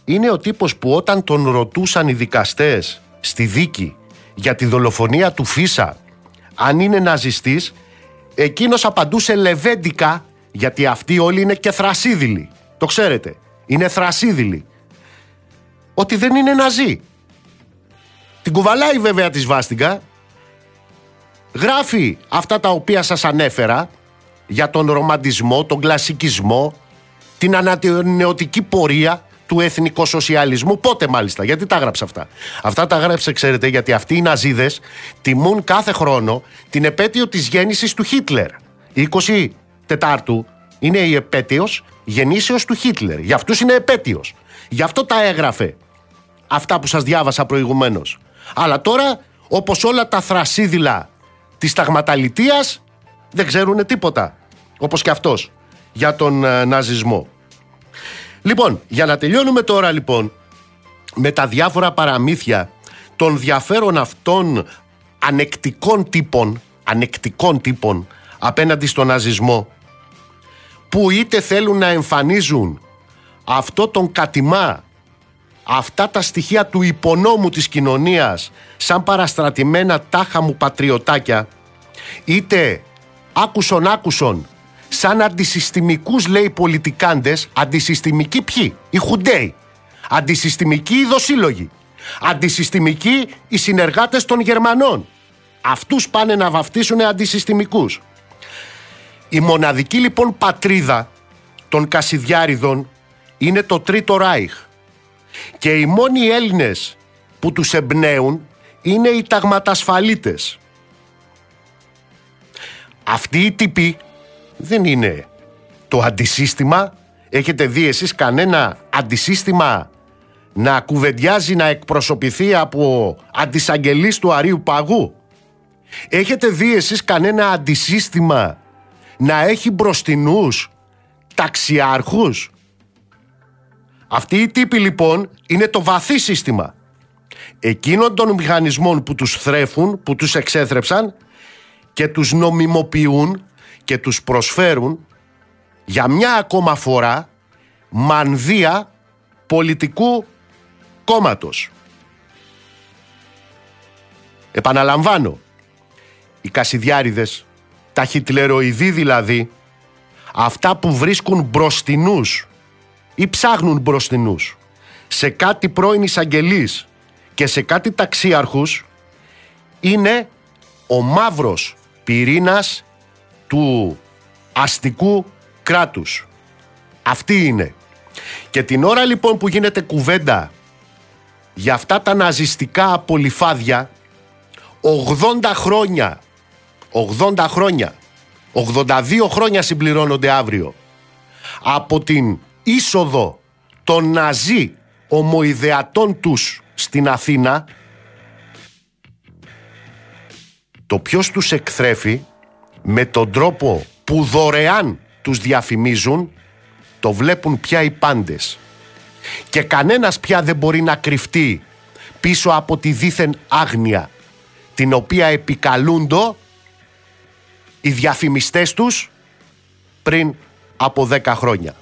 είναι ο τύπος που όταν τον ρωτούσαν οι δικαστές στη δίκη για τη δολοφονία του Φίσα αν είναι ναζιστής, εκείνος απαντούσε λεβέντικα, γιατί αυτοί όλοι είναι και θρασίδηλοι. Το ξέρετε, είναι θρασίδηλοι. Ότι δεν είναι ναζί. Την κουβαλάει βέβαια της σβάστηκα, γράφει αυτά τα οποία σας ανέφερα για τον ρομαντισμό, τον κλασικισμό, την ανανεωτική πορεία του εθνικοσοσιαλισμού. Πότε μάλιστα, γιατί τα έγραψε αυτά. Αυτά τα έγραψε, ξέρετε, γιατί αυτοί οι Ναζίδες τιμούν κάθε χρόνο την επέτειο της γέννησης του Χίτλερ. 20 Τετάρτου είναι η επέτειος γεννήσεως του Χίτλερ. Για αυτούς είναι επέτειος. Γι' αυτό τα έγραφε αυτά που σας διάβασα προηγουμένως. Αλλά τώρα, όπως όλα τα θρασίδηλα της ταγματαλητίας, δεν ξέρουν τίποτα. Όπως και αυτός για τον ε, ναζισμό. Λοιπόν, για να τελειώνουμε τώρα λοιπόν με τα διάφορα παραμύθια των διαφέρων αυτών ανεκτικών τύπων, ανεκτικών τύπων απέναντι στον ναζισμό που είτε θέλουν να εμφανίζουν αυτό τον κατημά αυτά τα στοιχεία του υπονόμου της κοινωνίας σαν παραστρατημένα τάχα μου πατριωτάκια είτε άκουσον άκουσον σαν αντισυστημικούς λέει πολιτικάντες αντισυστημικοί ποιοι, οι Χουντέοι. Αντισυστημικοί οι δοσύλλογοι. Αντισυστημικοί οι συνεργάτες των Γερμανών. Αυτούς πάνε να βαφτίσουν αντισυστημικούς. Η μοναδική λοιπόν πατρίδα των Κασιδιάριδων είναι το Τρίτο Ράιχ. Και οι μόνοι Έλληνες που τους εμπνέουν είναι οι ταγματασφαλίτες. Αυτοί οι τύποι δεν είναι το αντισύστημα. Έχετε δει εσείς κανένα αντισύστημα να κουβεντιάζει, να εκπροσωπηθεί από αντισαγγελείς του Αρίου Παγού; Έχετε δει εσείς κανένα αντισύστημα να έχει μπροστινούς ταξιάρχους; Αυτοί οι τύποι λοιπόν είναι το βαθύ σύστημα εκείνων των μηχανισμών που τους θρέφουν, που τους εξέθρεψαν και τους νομιμοποιούν και τους προσφέρουν για μια ακόμα φορά μανδύα πολιτικού κόμματος. Επαναλαμβάνω, οι Κασιδιάριδες, τα χιτλεροειδή δηλαδή, αυτά που βρίσκουν μπροστινούς ή ψάχνουν μπροστινούς σε κάτι πρώην εισαγγελής και σε κάτι ταξίαρχους είναι ο μαύρος πυρήνας του αστικού κράτους. Αυτή είναι. Και την ώρα λοιπόν που γίνεται κουβέντα για αυτά τα ναζιστικά απολυφάδια 80 χρόνια 80 χρόνια 82 χρόνια συμπληρώνονται αύριο από την είσοδο των ναζί ομοειδεατών τους στην Αθήνα το ποιος τους εκθρέφει με τον τρόπο που δωρεάν τους διαφημίζουν το βλέπουν πια οι πάντες και κανένας πια δεν μπορεί να κρυφτεί πίσω από τη δίθεν άγνοια την οποία επικαλούντο οι διαφημιστές τους πριν από δέκα χρόνια.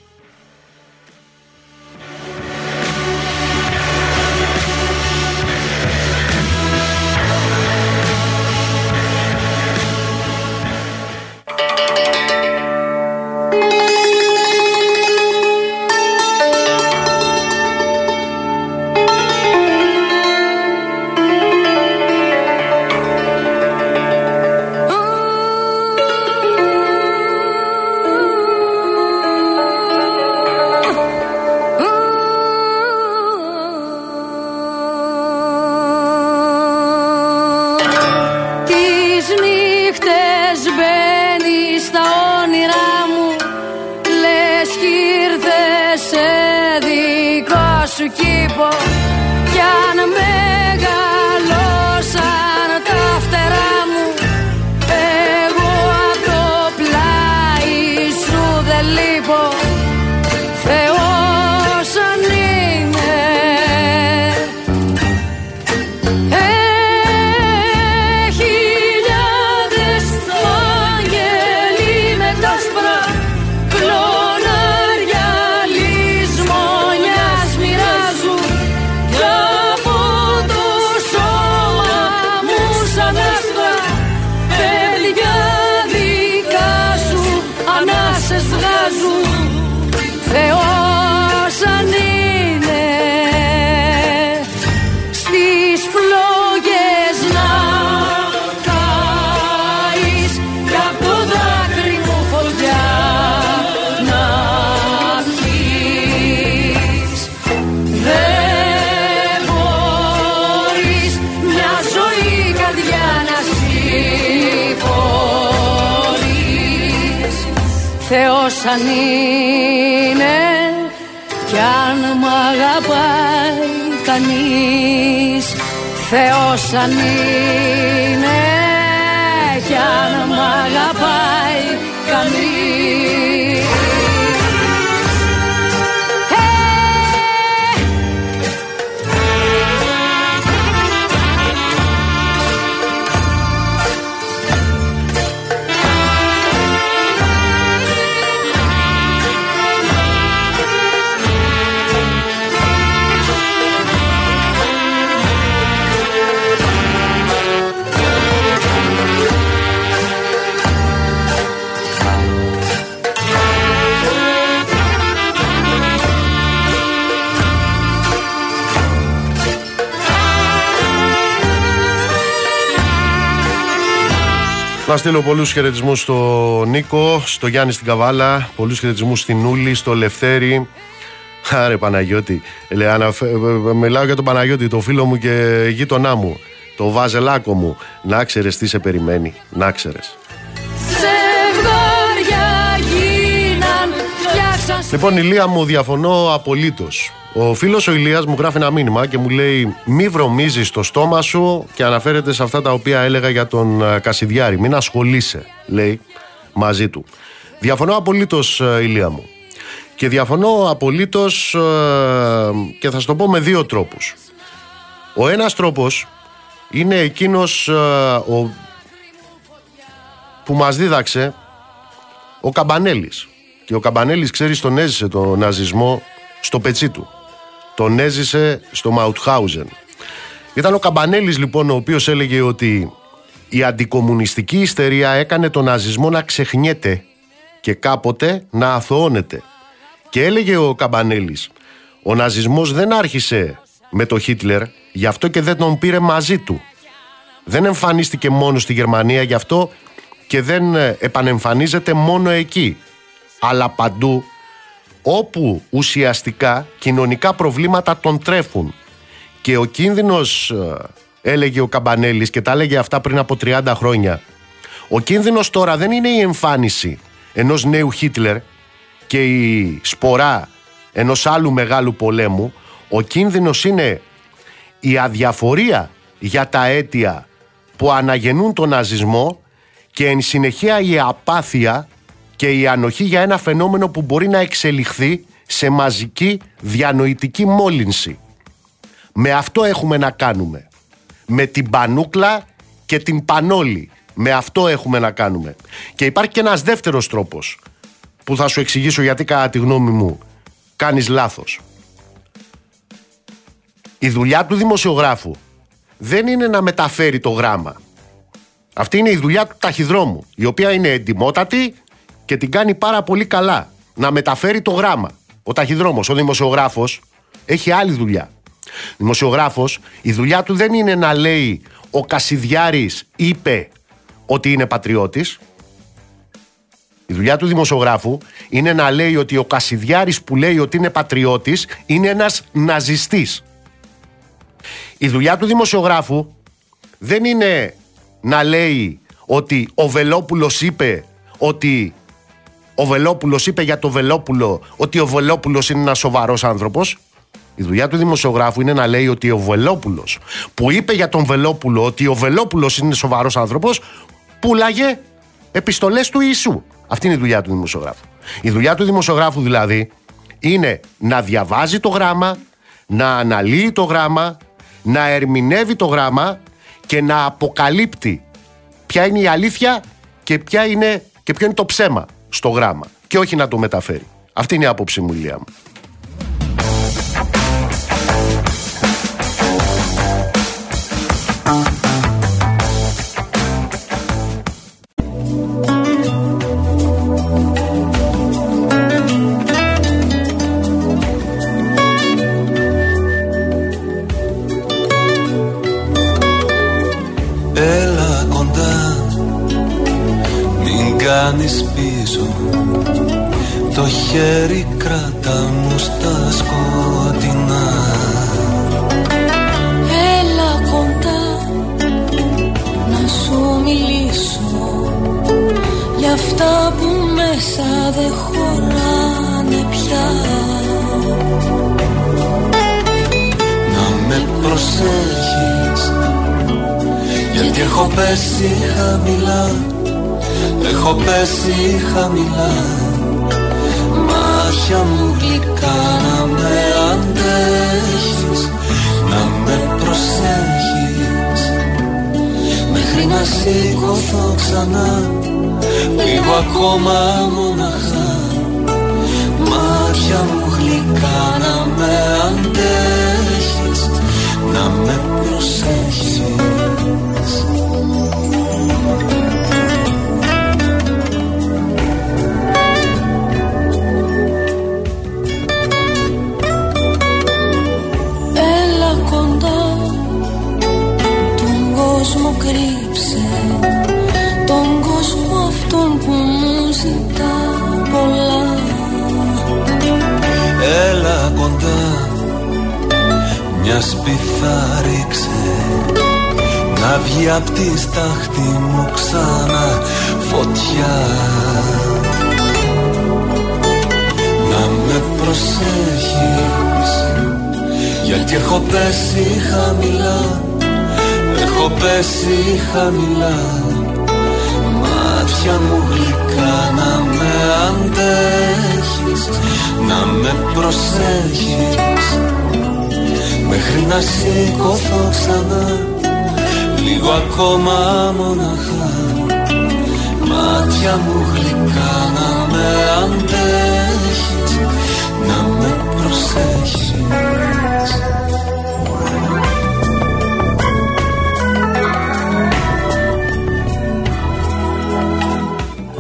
Να στείλω πολλούς χαιρετισμούς στο Νίκο, στο Γιάννη στην Καβάλα, πολλούς χαιρετισμούς στην Νούλη, στο Λευτέρη. Άρε Παναγιώτη, λέει, μιλάω για τον Παναγιώτη, το φίλο μου και γείτονά μου, το βάζελάκο μου. Να ξέρεις τι σε περιμένει, να ξέρεις. Λοιπόν, Ηλία μου, διαφωνώ απολύτως. Ο φίλος ο Ηλίας μου γράφει ένα μήνυμα και μου λέει: Μη βρωμίζει το στόμα σου και αναφέρεται σε αυτά τα οποία έλεγα για τον ε, Κασιδιάρη. Μην ασχολείσαι, λέει μαζί του. Διαφωνώ απολύτως, ε, Ηλία μου. Και διαφωνώ απολύτως ε, και θα σου το πω με δύο τρόπους. Ο ένας τρόπος είναι εκείνος ο, που μας δίδαξε ο Καμπανέλης. Και ο Καμπανέλης, ξέρεις, τον έζησε τον ναζισμό στο πετσί του. Τον έζησε στο Μαουτχάουζεν. Ήταν ο Καμπανέλης λοιπόν ο οποίος έλεγε ότι η αντικομουνιστική ιστερία έκανε τον ναζισμό να ξεχνιέται και κάποτε να αθωώνεται. Και έλεγε ο Καμπανέλης, ο ναζισμός δεν άρχισε με το Χίτλερ, γι' αυτό και δεν τον πήρε μαζί του. Δεν εμφανίστηκε μόνο στη Γερμανία, γι' αυτό και δεν επανεμφανίζεται μόνο εκεί, αλλά παντού όπου ουσιαστικά κοινωνικά προβλήματα τον τρέφουν. Και ο κίνδυνος, ε, έλεγε ο Καμπανέλης και τα έλεγε αυτά πριν από 30 χρόνια, ο κίνδυνος τώρα δεν είναι η εμφάνιση ενός νέου Χίτλερ και η σπορά ενός άλλου μεγάλου πολέμου, ο κίνδυνος είναι η αδιαφορία για τα αίτια που αναγεννούν τον ναζισμό και εν συνεχεία η απάθεια και η ανοχή για ένα φαινόμενο που μπορεί να εξελιχθεί σε μαζική διανοητική μόλυνση. Με αυτό έχουμε να κάνουμε. Με την πανούκλα και την πανόλη. Με αυτό έχουμε να κάνουμε. Και υπάρχει και ένας δεύτερος τρόπος που θα σου εξηγήσω γιατί κατά τη γνώμη μου κάνεις λάθος. Η δουλειά του δημοσιογράφου δεν είναι να μεταφέρει το γράμμα. Αυτή είναι η δουλειά του ταχυδρόμου, η οποία είναι εντυμότατη, και την κάνει πάρα πολύ καλά. Να μεταφέρει το γράμμα. Ο ταχυδρόμος, ο δημοσιογράφος, έχει άλλη δουλειά. Ο δημοσιογράφος, η δουλειά του δεν είναι να λέει ο Κασιδιάρης είπε ότι είναι πατριώτης. Η δουλειά του δημοσιογράφου είναι να λέει ότι ο Κασιδιάρης που λέει ότι είναι πατριώτης είναι ένας ναζιστής. Η δουλειά του δημοσιογράφου δεν είναι να λέει ότι ο Βελόπουλος είπε ότι ο Βελόπουλος είπε για το Βελόπουλο ότι ο Βελόπουλος είναι ένας σοβαρός άνθρωπος. Η δουλειά του δημοσιογράφου είναι να λέει ότι ο Βελόπουλος που είπε για τον Βελόπουλο ότι ο Βελόπουλος είναι σοβαρός άνθρωπος, πουλάγε επιστολές του Ιησού. Αυτή είναι η δουλειά του δημοσιογράφου. Η δουλειά του δημοσιογράφου δηλαδή είναι να διαβάζει το γράμμα, να αναλύει το γράμμα, να ερμηνεύει το γράμμα και να αποκαλύπτει ποια είναι η αλήθεια και, ποια είναι, και ποιο είναι το ψέμα στο γράμμα και όχι να το μεταφέρει. Αυτή είναι η άποψη μου, Ηλία μου. Το χέρι κράτα μου στα σκοτεινά Έλα κοντά να σου μιλήσω. Για αυτά που μέσα δεν χωράνε πια. Να με προσέχεις Γιατί έχω πέσει χαμηλά. Έχω πέσει χαμηλά. Μάτια μου γλυκά να με αντέχεις Να με προσέχεις. Μέχρι να σηκωθώ ξανά Λίγο ακόμα μοναχά. Μάτια μου γλυκά να με αντέχεις Να με προσέχεις κρύψε τον κόσμο αυτόν που μου ζητά πολλά. Έλα κοντά μιας σπιθά ρίξε να βγει απ' της στάχτη μου ξανά φωτιά. Να με προσέχεις γιατί έχω πέσει χαμηλά Έχω πέσει χαμηλά Μάτια μου γλυκά να με αντέχεις Να με προσέχεις. Μέχρι να σηκωθώ ξανά Λίγο ακόμα μοναχά Μάτια μου γλυκά να με αντέχεις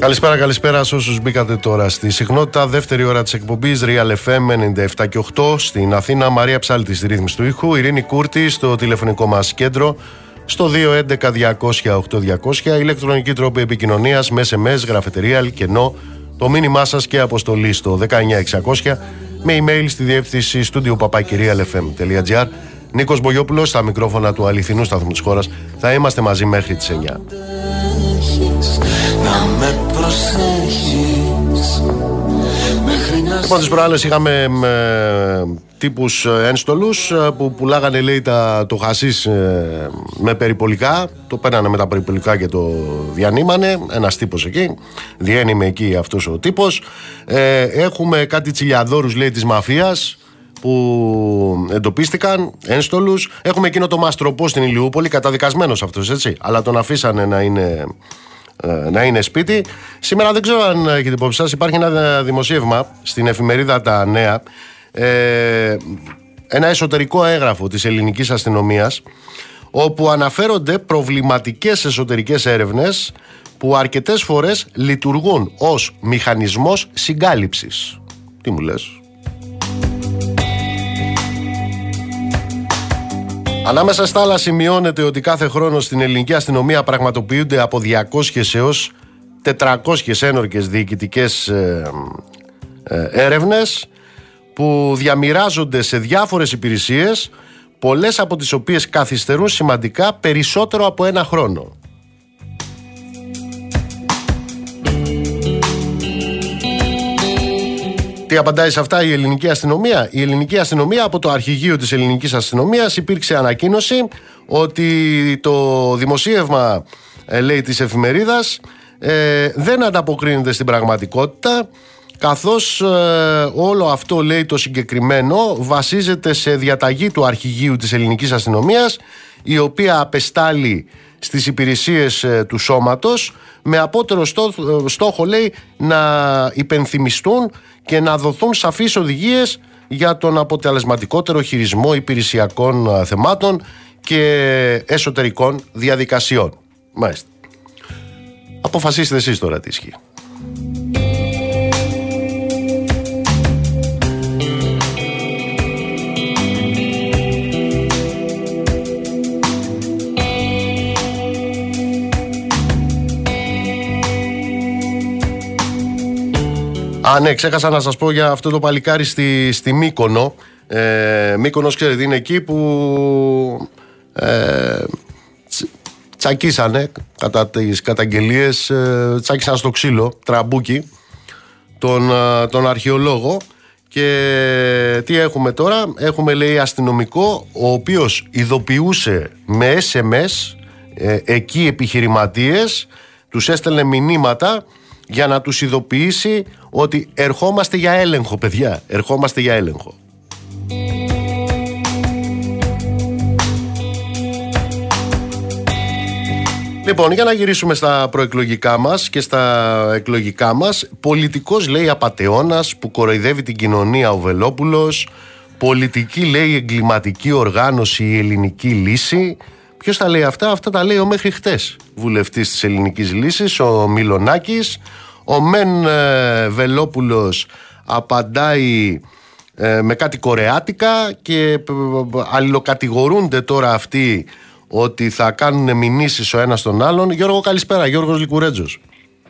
Καλησπέρα, καλησπέρα σε όσους μπήκατε τώρα στη συχνότητα. Δεύτερη ώρα της εκπομπής Real FM 97 και 8 στην Αθήνα. Μαρία Ψάλτη στη ρύθμιση του ήχου. Ειρήνη Κούρτη στο τηλεφωνικό μας κέντρο. Στο 211-200-8200. Ηλεκτρονική τρόπη επικοινωνίας με SMS, γραφετερία, κενό. Το μήνυμά σας και αποστολή στο 19600 με email στη διεύθυνση στούντιο παπακυρίαλfm.gr. Νίκος Μπογιόπουλος στα μικρόφωνα του αληθινού σταθμού της χώρας. Θα είμαστε μαζί μέχρι τις 9 να με προσέχεις Λοιπόν, τις προάλλες είχαμε ε, τύπους ένστολους ε, που πουλάγανε λέει τα, το χασίς ε, με περιπολικά. Το παίρνανε με τα περιπολικά και το διανύμανε. Ένας τύπος εκεί. Διένυμε εκεί αυτός ο τύπος. Ε, έχουμε κάτι τσιλιαδόρους λέει της μαφίας που εντοπίστηκαν, ένστολους. Έχουμε εκείνο το μαστροπό στην Ηλιούπολη, καταδικασμένος αυτός, έτσι. Αλλά τον αφήσανε να είναι ε, να είναι σπίτι. Σήμερα δεν ξέρω αν έχετε υπόψη σας, υπάρχει ένα δημοσίευμα στην εφημερίδα Τα Νέα, ε, ένα εσωτερικό έγγραφο της ελληνικής αστυνομίας, όπου αναφέρονται προβληματικές εσωτερικές έρευνες που αρκετές φορές λειτουργούν ως μηχανισμός συγκάλυψης. Τι μου λες; Ανάμεσα στα άλλα σημειώνεται ότι κάθε χρόνο στην ελληνική αστυνομία πραγματοποιούνται από 200 έως 400 ένορκες διοικητικές ε, ε, έρευνες που διαμοιράζονται σε διάφορες υπηρεσίες πολλές από τις οποίες καθυστερούν σημαντικά περισσότερο από ένα χρόνο. Τι απαντάει σε αυτά η ελληνική αστυνομία; Η ελληνική αστυνομία από το αρχηγείο της ελληνικής αστυνομίας υπήρξε ανακοίνωση ότι το δημοσίευμα ε, λέει της εφημερίδας ε, δεν ανταποκρίνεται στην πραγματικότητα καθώς ε, όλο αυτό λέει το συγκεκριμένο βασίζεται σε διαταγή του αρχηγείου της ελληνικής αστυνομίας η οποία απεστάλλει στις υπηρεσίες ε, του σώματος με απότερο στόχο λέει να υπενθυμιστούν και να δοθούν σαφείς οδηγίες για τον αποτελεσματικότερο χειρισμό υπηρεσιακών θεμάτων και εσωτερικών διαδικασιών. Μάλιστα. Αποφασίστε εσείς τώρα τι ισχύει. Α, ναι, ξέχασα να σας πω για αυτό το παλικάρι στη, στη Μύκονο. Ε, Μύκονος, ξέρετε, είναι εκεί που ε, τσακίσανε κατά τις καταγγελίες, ε, τσάκισαν στο ξύλο, τραμπούκι, τον, ε, τον αρχαιολόγο. Και τι έχουμε τώρα, έχουμε λέει αστυνομικό, ο οποίος ειδοποιούσε με SMS ε, εκεί επιχειρηματίες, τους έστελνε μηνύματα για να τους ειδοποιήσει ότι ερχόμαστε για έλεγχο παιδιά, ερχόμαστε για έλεγχο. Λοιπόν, για να γυρίσουμε στα προεκλογικά μας και στα εκλογικά μας, πολιτικός λέει απατεώνας που κοροϊδεύει την κοινωνία ο Βελόπουλος, πολιτική λέει εγκληματική οργάνωση η ελληνική λύση. Ποιος τα λέει αυτά, αυτά τα λέει ο μέχρι χτες βουλευτής της Ελληνικής Λύσης, ο Μιλονάκη. Ο Μεν ε, Βελόπουλος απαντάει ε, με κάτι κορεάτικα και ε, αλληλοκατηγορούνται τώρα αυτοί ότι θα κάνουν μηνύσεις ο ένας τον άλλον. Γιώργο καλησπέρα, Γιώργος Λικουρέτζος.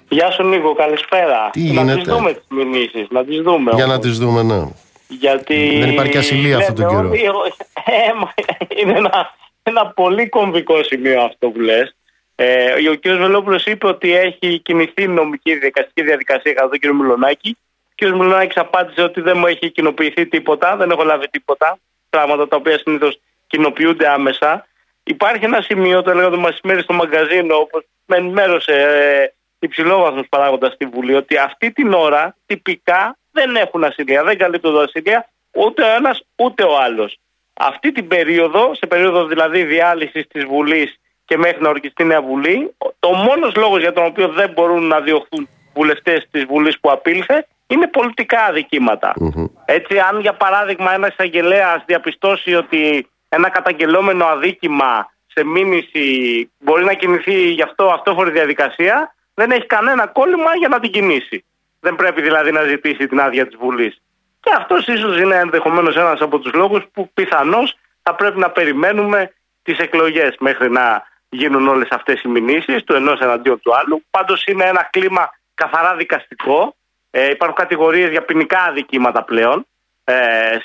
Γεια σου Νίκο, καλησπέρα. Τι να γίνεται; τις δούμε τις μηνύσεις, να τις δούμε. Για να όμως. τις δούμε, ναι. Γιατί... Δεν υπάρχει ασυλία αυτόν τον λέτε καιρό. ότι εγώ- Ε, μα, είναι ένα, ένα πολύ κομβικό σημείο αυτό που λες. Ε, ο κ. Βελόπουλος είπε ότι έχει κινηθεί νομική δικαστική διαδικασία κατά τον κ. Μιλονάκη. Ο κ. Μιλονάκης απάντησε ότι δεν μου έχει κοινοποιηθεί τίποτα, δεν έχω λάβει τίποτα. Πράγματα τα οποία συνήθως κοινοποιούνται άμεσα. Υπάρχει ένα σημείο, το έλεγα το μεσημέρι στο μαγκαζίνο, όπως με ενημέρωσε ε, υψηλόβαθμος παράγοντας στη Βουλή, ότι αυτή την ώρα τυπικά δεν έχουν ασυλία, δεν καλύπτονται ασυλία ούτε ο ένας ούτε ο άλλος. Αυτή την περίοδο, σε περίοδο δηλαδή διάλυσης της Βουλής και μέχρι να ορκιστεί η νέα Βουλή, το μόνος λόγος για τον οποίο δεν μπορούν να διωχθούν βουλευτές της Βουλής που απήλθε είναι πολιτικά αδικήματα. Έτσι, αν για παράδειγμα ένας εισαγγελέας διαπιστώσει ότι ένα καταγγελόμενο αδίκημα σε μήνυση μπορεί να κινηθεί γι' αυτό αυτόφορη διαδικασία, δεν έχει κανένα κόλλημα για να την κινήσει. Δεν πρέπει δηλαδή να ζητήσει την άδεια της Βουλής. Και αυτός ίσως είναι ενδεχομένως ένας από τους λόγους που πιθανώς θα πρέπει να περιμένουμε τις εκλογές μέχρι να γίνουν όλες αυτές οι μηνύσεις του ενός εναντίον του άλλου. Πάντως είναι ένα κλίμα καθαρά δικαστικό. Ε, υπάρχουν κατηγορίες για ποινικά αδικήματα πλέον ε,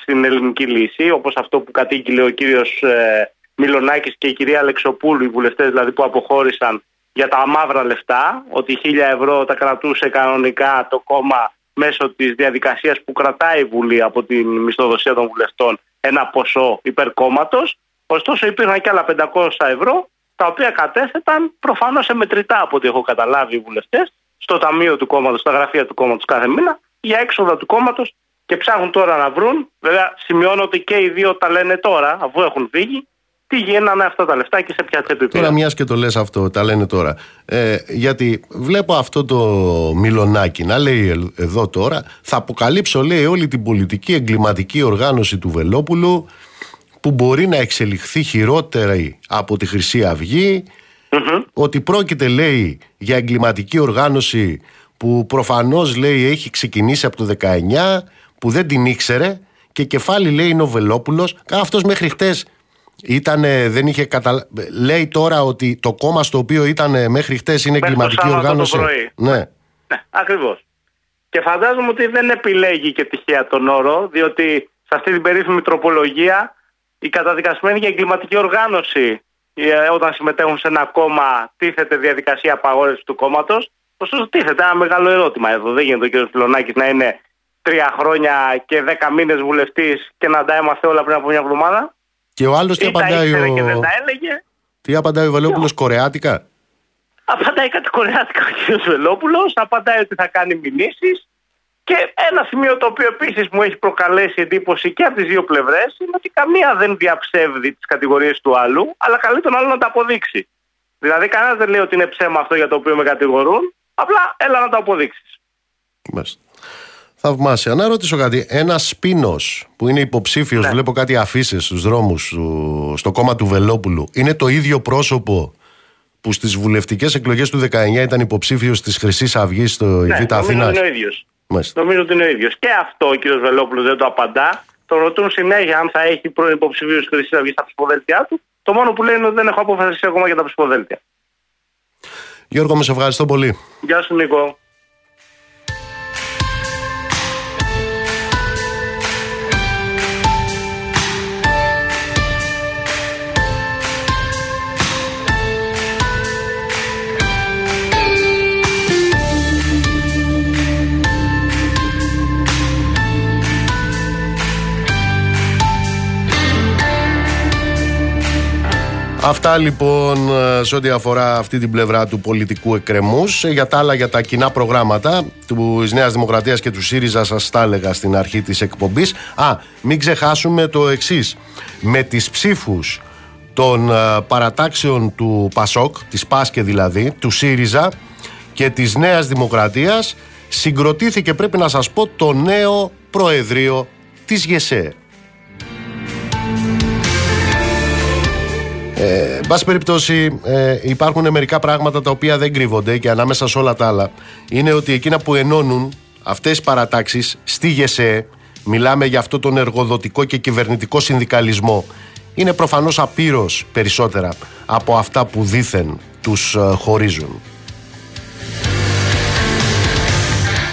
στην ελληνική λύση, όπως αυτό που κατήγγειλε ο κύριος ε, Μιλονάκη και η κυρία Αλεξοπούλου, οι βουλευτές δηλαδή που αποχώρησαν για τα μαύρα λεφτά, ότι χίλια ευρώ τα κρατούσε κανονικά το κόμμα μέσω της διαδικασίας που κρατάει η Βουλή από την μισθοδοσία των βουλευτών ένα ποσό υπερκόμματος. Ωστόσο υπήρχαν και άλλα 500 ευρώ, τα οποία κατέθεταν προφανώς σε μετρητά από ό,τι έχω καταλάβει οι βουλευτές, στο ταμείο του κόμματος, στα γραφεία του κόμματος κάθε μήνα, για έξοδα του κόμματος και ψάχνουν τώρα να βρουν. Βέβαια, σημειώνω ότι και οι δύο τα λένε τώρα, αφού έχουν φύγει, τι γίνανε αυτά τα λεφτά και σε ποια τσέπη Τώρα πήγαν. μιας και το λες αυτό, τα λένε τώρα. Ε, γιατί βλέπω αυτό το μιλονάκι να λέει ε- εδώ τώρα, θα αποκαλύψω λέει όλη την πολιτική εγκληματική οργάνωση του Βελόπουλου που μπορεί να εξελιχθεί χειρότερα από τη Χρυσή Αυγή, ότι πρόκειται λέει για εγκληματική οργάνωση που προφανώς λέει έχει ξεκινήσει από το 19 που δεν την ήξερε και κεφάλι λέει είναι ο Βελόπουλος αυτός μέχρι χτες ήτανε, δεν είχε καταλα... λέει τώρα ότι το κόμμα στο οποίο ήταν μέχρι χτες είναι Μέχρι το εγκληματική Σάββατο το οργάνωση πρωί. ναι. Ναι, ακριβώς. Και φαντάζομαι ότι δεν επιλέγει και τυχαία τον όρο, διότι σε αυτή την περίφημη τροπολογία η καταδικασμένη για εγκληματική οργάνωση ε, όταν συμμετέχουν σε ένα κόμμα τίθεται διαδικασία απαγόρευσης του κόμματος. Ωστόσο, τίθεται ένα μεγάλο ερώτημα εδώ. Δεν γίνεται ο κ. Φιλονάκης να είναι τρία χρόνια και δέκα μήνες βουλευτής και να τα έμαθε όλα πριν από μια εβδομάδα; Και ο άλλος τι Ή τα απαντάει ήξερε και ο, δεν τα έλεγε. τι απαντάει ο Βελόπουλος κορεάτικα; Απαντάει κατηγοριάτικα ο κ. Βελόπουλος, απαντάει ότι θα κάνει μηνύσεις. Και ένα σημείο το οποίο επίσης μου έχει προκαλέσει εντύπωση και από τις δύο πλευρές είναι ότι καμία δεν διαψεύδει τις κατηγορίες του άλλου, αλλά καλεί τον άλλο να τα αποδείξει. Δηλαδή, κανένας δεν λέει ότι είναι ψέμα αυτό για το οποίο με κατηγορούν, απλά έλα να το αποδείξεις. Μάλιστα. Θαυμάσια. Να ρωτήσω κάτι. Ένα πίνο που είναι υποψήφιος, Ναι. βλέπω κάτι αφήσεις στους δρόμους στο κόμμα του Βελόπουλου, είναι το ίδιο πρόσωπο που στις βουλευτικές εκλογές του 19 ήταν υποψήφιος της Χρυσής Αυγής στο Ναι, Β' νομίζω Αθήνα. ότι είναι ο ίδιος. Μάλιστα. Νομίζω ότι είναι ο ίδιος. Και αυτό ο κ. Βελόπουλος δεν το απαντά. Το ρωτούν συνέχεια αν θα έχει πρώην υποψηφίους της Χρυσής Αυγής στα ψηφοδέλτια του. Το μόνο που λέει είναι ότι δεν έχω αποφασίσει ακόμα για τα ψηφοδέλτια. Γιώργο, με σε ευχαριστώ πολύ. Γεια σου, Νίκο. Αυτά λοιπόν ε, σε ό,τι αφορά αυτή την πλευρά του πολιτικού εκκρεμούς. Ε, για τα άλλα, για τα κοινά προγράμματα του Νέας Δημοκρατίας και του ΣΥΡΙΖΑ, σας τα έλεγα στην αρχή της εκπομπής. Α, μην ξεχάσουμε το εξής. Με τις ψήφους των ε, παρατάξεων του ΠΑΣΟΚ, της ΠΑΣΚΕ δηλαδή, του ΣΥΡΙΖΑ και της Νέας Δημοκρατίας, συγκροτήθηκε πρέπει να σας πω το νέο Προεδρείο της ΓΕΣΕ. Ε, εν πάση περιπτώσει, ε, υπάρχουν μερικά πράγματα τα οποία δεν κρύβονται και ανάμεσα σε όλα τα άλλα είναι ότι εκείνα που ενώνουν αυτές τις παρατάξεις στη ΓΕΣΕ, μιλάμε για αυτό τον εργοδοτικό και κυβερνητικό συνδικαλισμό, είναι προφανώς απείρως περισσότερα από αυτά που δήθεν τους ε, χωρίζουν.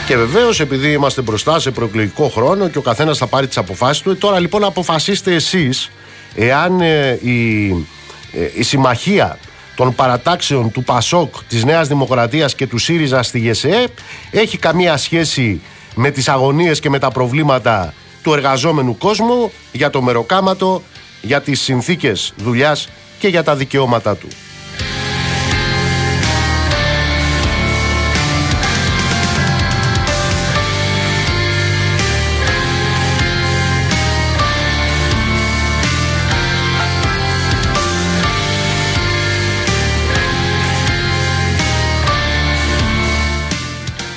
Και βεβαίως, επειδή είμαστε μπροστά σε προεκλογικό χρόνο και ο καθένας θα πάρει τις αποφάσεις του, τώρα λοιπόν αποφασίστε εσείς εάν η ε, η συμμαχία των παρατάξεων του ΠΑΣΟΚ, της Νέας Δημοκρατίας και του ΣΥΡΙΖΑ στη ΓΕΣΕ έχει καμία σχέση με τις αγωνίες και με τα προβλήματα του εργαζόμενου κόσμου για το μεροκάματο, για τις συνθήκες δουλειάς και για τα δικαιώματά του.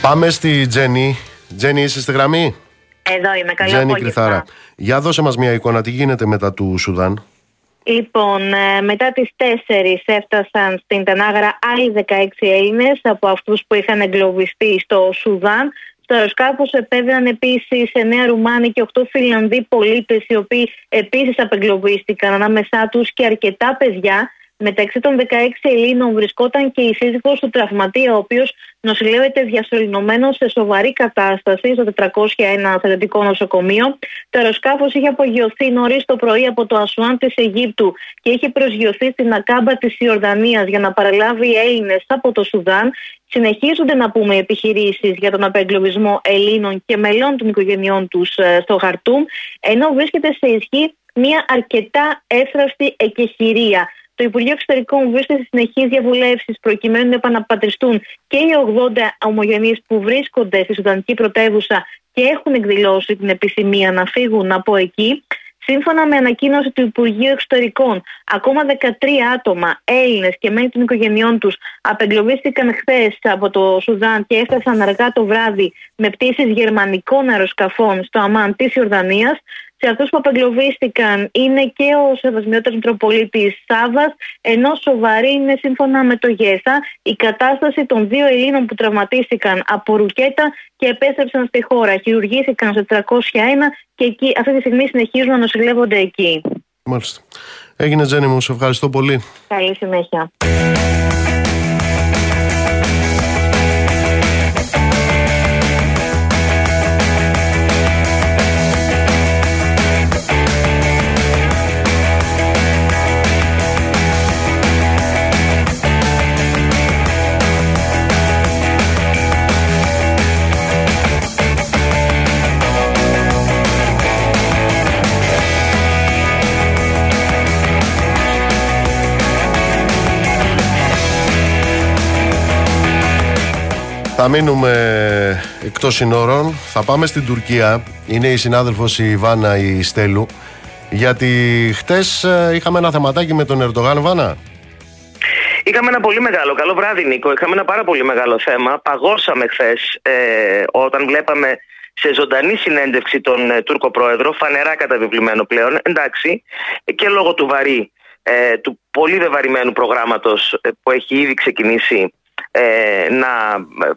Πάμε στη Τζέννη. Τζέννη, είσαι στη γραμμή; Εδώ είμαι, καλό Τζέννη Κρυθάρα. Για δώσε μας μια εικόνα, τι γίνεται μετά του Σουδάν. Λοιπόν, ε, μετά τις 4 έφτασαν στην Τανάγρα άλλοι 16 Έλληνες από αυτούς που είχαν εγκλωβιστεί στο Σουδάν. Στο αεροσκάφος επέβαιναν επίσης 9 Ρουμάνοι και 8 Φιλανδοί πολίτες, οι οποίοι επίσης απεγκλωβίστηκαν ανάμεσά τους και αρκετά παιδιά. Μεταξύ των 16 Ελλήνων βρισκόταν και η σύζυγος του τραυματία, ο οποίος νοσηλεύεται διασωληνωμένο σε σοβαρή κατάσταση στο 401 θετικό νοσοκομείο. Το αεροσκάφος είχε απογειωθεί νωρίς το πρωί από το Ασουάν της Αιγύπτου και είχε προσγειωθεί στην Ακάμπα της Ιορδανίας για να παραλάβει Έλληνες από το Σουδάν. Συνεχίζονται να πούμε επιχειρήσεις για τον απεγκλωβισμό Ελλήνων και μελών των οικογενειών τους ε, στο Χαρτούμ, ενώ βρίσκεται σε ισχύ μια αρκετά έφραστη εκεχηρία. Το Υπουργείο Εξωτερικών βρίσκεται σε συνεχεί διαβουλεύσεις προκειμένου να επαναπατριστούν και οι 80 ομογενείς που βρίσκονται στη Σουδανική πρωτεύουσα και έχουν εκδηλώσει την επιθυμία να φύγουν από εκεί. Σύμφωνα με ανακοίνωση του Υπουργείου Εξωτερικών, ακόμα 13 άτομα, Έλληνες και μέλη των οικογενειών τους, απεγκλωβίστηκαν χθες από το Σουδάν και έφτασαν αργά το βράδυ με πτήσεις γερμανικών αεροσκαφών στο Αμάν της Ιορδανίας. Σε αυτούς που απεγκλωβίστηκαν είναι και ο Σεβασμιότερο Μητροπολίτης Σάβα, ενώ σοβαρή είναι σύμφωνα με το ΓΕΣΑ η κατάσταση των δύο Ελλήνων που τραυματίστηκαν από ρουκέτα και επέστρεψαν στη χώρα. Χειρουργήθηκαν σε 301 και εκεί αυτή τη στιγμή συνεχίζουν να νοσηλεύονται εκεί. Μάλιστα. Έγινε Τζένι μου, σε ευχαριστώ πολύ. Καλή συνέχεια. Θα μείνουμε εκτός συνόρων. Θα πάμε στην Τουρκία. Είναι η συνάδελφος η Ιβάνα η Στέλου. Γιατί χτες ε, είχαμε ένα θεματάκι με τον Ερντογάν, Βάνα. Είχαμε ένα πολύ μεγάλο, καλό βράδυ Νίκο, είχαμε ένα πάρα πολύ μεγάλο θέμα. Παγώσαμε χθες ε, όταν βλέπαμε σε ζωντανή συνέντευξη τον ε, Τούρκο πρόεδρο, φανερά καταβιβλημένο πλέον, εντάξει, και λόγω του βαρύ, ε, του πολύ βεβαρημένου προγράμματος που έχει ήδη ξεκινήσει ε, να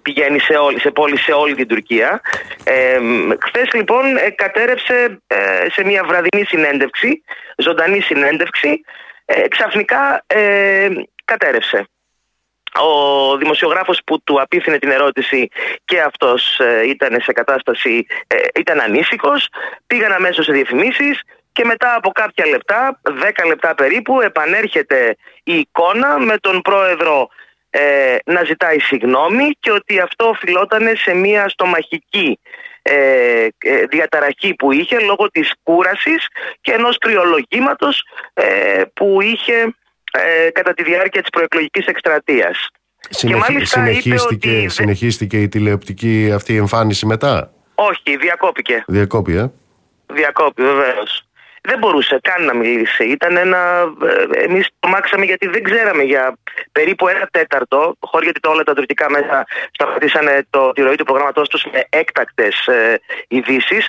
πηγαίνει σε, όλη, σε πόλη σε όλη την Τουρκία. Ε, Χθες λοιπόν ε, κατέρευσε ε, σε μια βραδινή συνέντευξη, ζωντανή συνέντευξη, ε, ξαφνικά ε, κατέρευσε. Ο δημοσιογράφος που του απίθυνε την ερώτηση και αυτός ήταν σε κατάσταση, ήταν ανήσυχος, πήγαν αμέσως σε διαφημίσεις και μετά από κάποια λεπτά, 10 λεπτά περίπου, επανέρχεται η εικόνα με τον πρόεδρο ε, να ζητάει συγγνώμη και ότι αυτό οφειλόταν σε μια στομαχική ε, ε, διαταραχή που είχε λόγω της κούρασης και ενός κρυολογήματος ε, που είχε ε, κατά τη διάρκεια της προεκλογικής εκστρατείας. Συνεχι... συνεχίστηκε, ότι... συνεχίστηκε η τηλεοπτική αυτή η εμφάνιση μετά; Όχι, διακόπηκε. Διακόπη, ε. Διακόπη, βεβαίως. Δεν μπορούσε καν να μιλήσει. Ήταν ένα. Ε, Εμείς τρομάξαμε γιατί δεν ξέραμε για περίπου ένα τέταρτο, χωρίς γιατί όλα τα τουρκικά μέσα σταματήσανε το, τη ροή του προγράμματός τους με έκτακτες ε, ειδήσεις.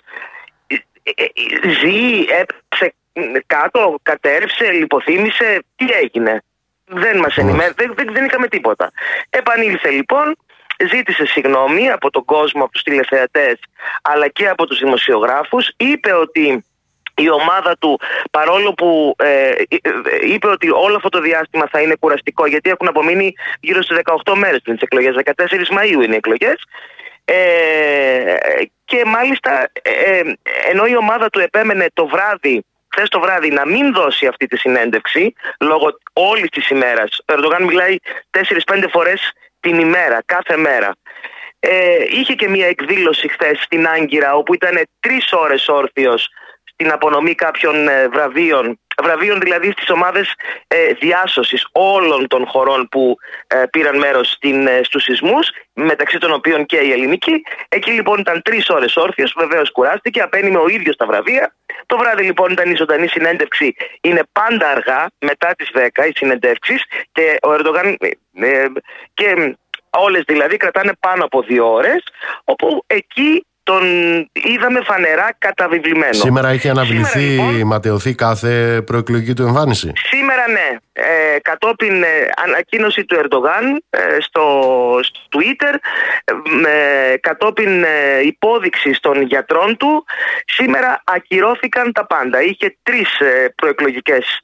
Ε, ε, ζει, έπεσε κάτω, κατέρευσε, λιποθύμησε. Τι έγινε; Δεν μας ενημέρωσε, δεν, δεν, δεν είχαμε τίποτα. Επανήλθε λοιπόν, ζήτησε συγγνώμη από τον κόσμο, από τους τηλεθεατές, αλλά και από τους δημοσιογράφους. Είπε ότι η ομάδα του, παρόλο που ε, ε, είπε ότι όλο αυτό το διάστημα θα είναι κουραστικό, γιατί έχουν απομείνει γύρω στις 18 μέρες πριν τις εκλογές, 14 Μαου είναι οι εκλογές. Ε, και μάλιστα, ε, ενώ η ομάδα του επέμενε το βράδυ χθες το βράδυ να μην δώσει αυτή τη συνέντευξη λόγω όλης της ημέρας. Ο Ερντογάν μιλάει 4-5 φορές την ημέρα, κάθε μέρα. Ε, είχε και μια εκδήλωση χθες στην Άγκυρα όπου ήταν τρεις ώρες όρθιος στην απονομή κάποιων ε, βραβείων, βραβείων δηλαδή στις ομάδες ε, διάσωσης όλων των χωρών που ε, πήραν μέρος στην, ε, στους σεισμούς, μεταξύ των οποίων και η ελληνική. Εκεί λοιπόν ήταν τρεις ώρες όρθιος, βεβαίως κουράστηκε, απένιμε ο ίδιος τα βραβεία. Το βράδυ λοιπόν ήταν η ζωντανή συνέντευξη, είναι πάντα αργά, μετά τις 10 οι συνεντεύξεις και ο Ερντογάν και όλες δηλαδή κρατάνε πάνω από δύο ώρες, όπου εκεί τον είδαμε φανερά καταβιβλημένο. Σήμερα έχει αναβληθεί, λοιπόν, ματαιωθεί κάθε προεκλογική του εμφάνιση. Σήμερα ναι. Ε, κατόπιν ε, ανακοίνωση του Ερντογάν ε, στο, στο Twitter, ε, κατόπιν ε, υπόδειξη των γιατρών του, σήμερα ακυρώθηκαν τα πάντα. Είχε τρεις ε, προεκλογικές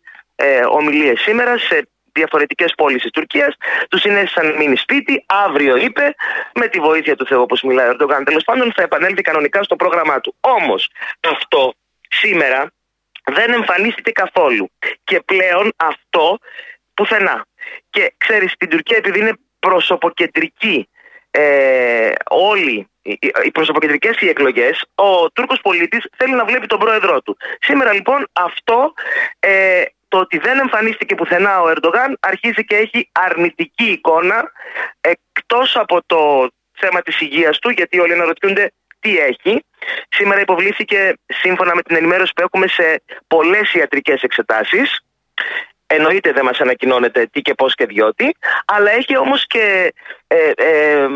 ομιλίες σήμερα σε διαφορετικές πόλει της Τουρκίας. Του συνέστησαν να μείνει σπίτι. Αύριο είπε, με τη βοήθεια του Θεού, όπως μιλάει ο Ερντογάν, τέλος πάντων θα επανέλθει κανονικά στο πρόγραμμά του. Όμως αυτό σήμερα δεν εμφανίστηκε καθόλου. Και πλέον αυτό πουθενά. Και ξέρεις, στην Τουρκία, επειδή είναι προσωποκεντρική ε, όλοι οι προσωποκεντρικές οι εκλογές, ο Τούρκος πολίτης θέλει να βλέπει τον πρόεδρό του. Σήμερα λοιπόν αυτό ε, το ότι δεν εμφανίστηκε πουθενά ο Ερντογάν αρχίζει και έχει αρνητική εικόνα εκτός από το θέμα της υγείας του γιατί όλοι αναρωτιούνται τι έχει. Σήμερα υποβλήθηκε σύμφωνα με την ενημέρωση που έχουμε σε πολλές ιατρικές εξετάσεις Εννοείται δεν μας ανακοινώνεται τι και πώς και διότι, αλλά έχει όμως και ε, ε,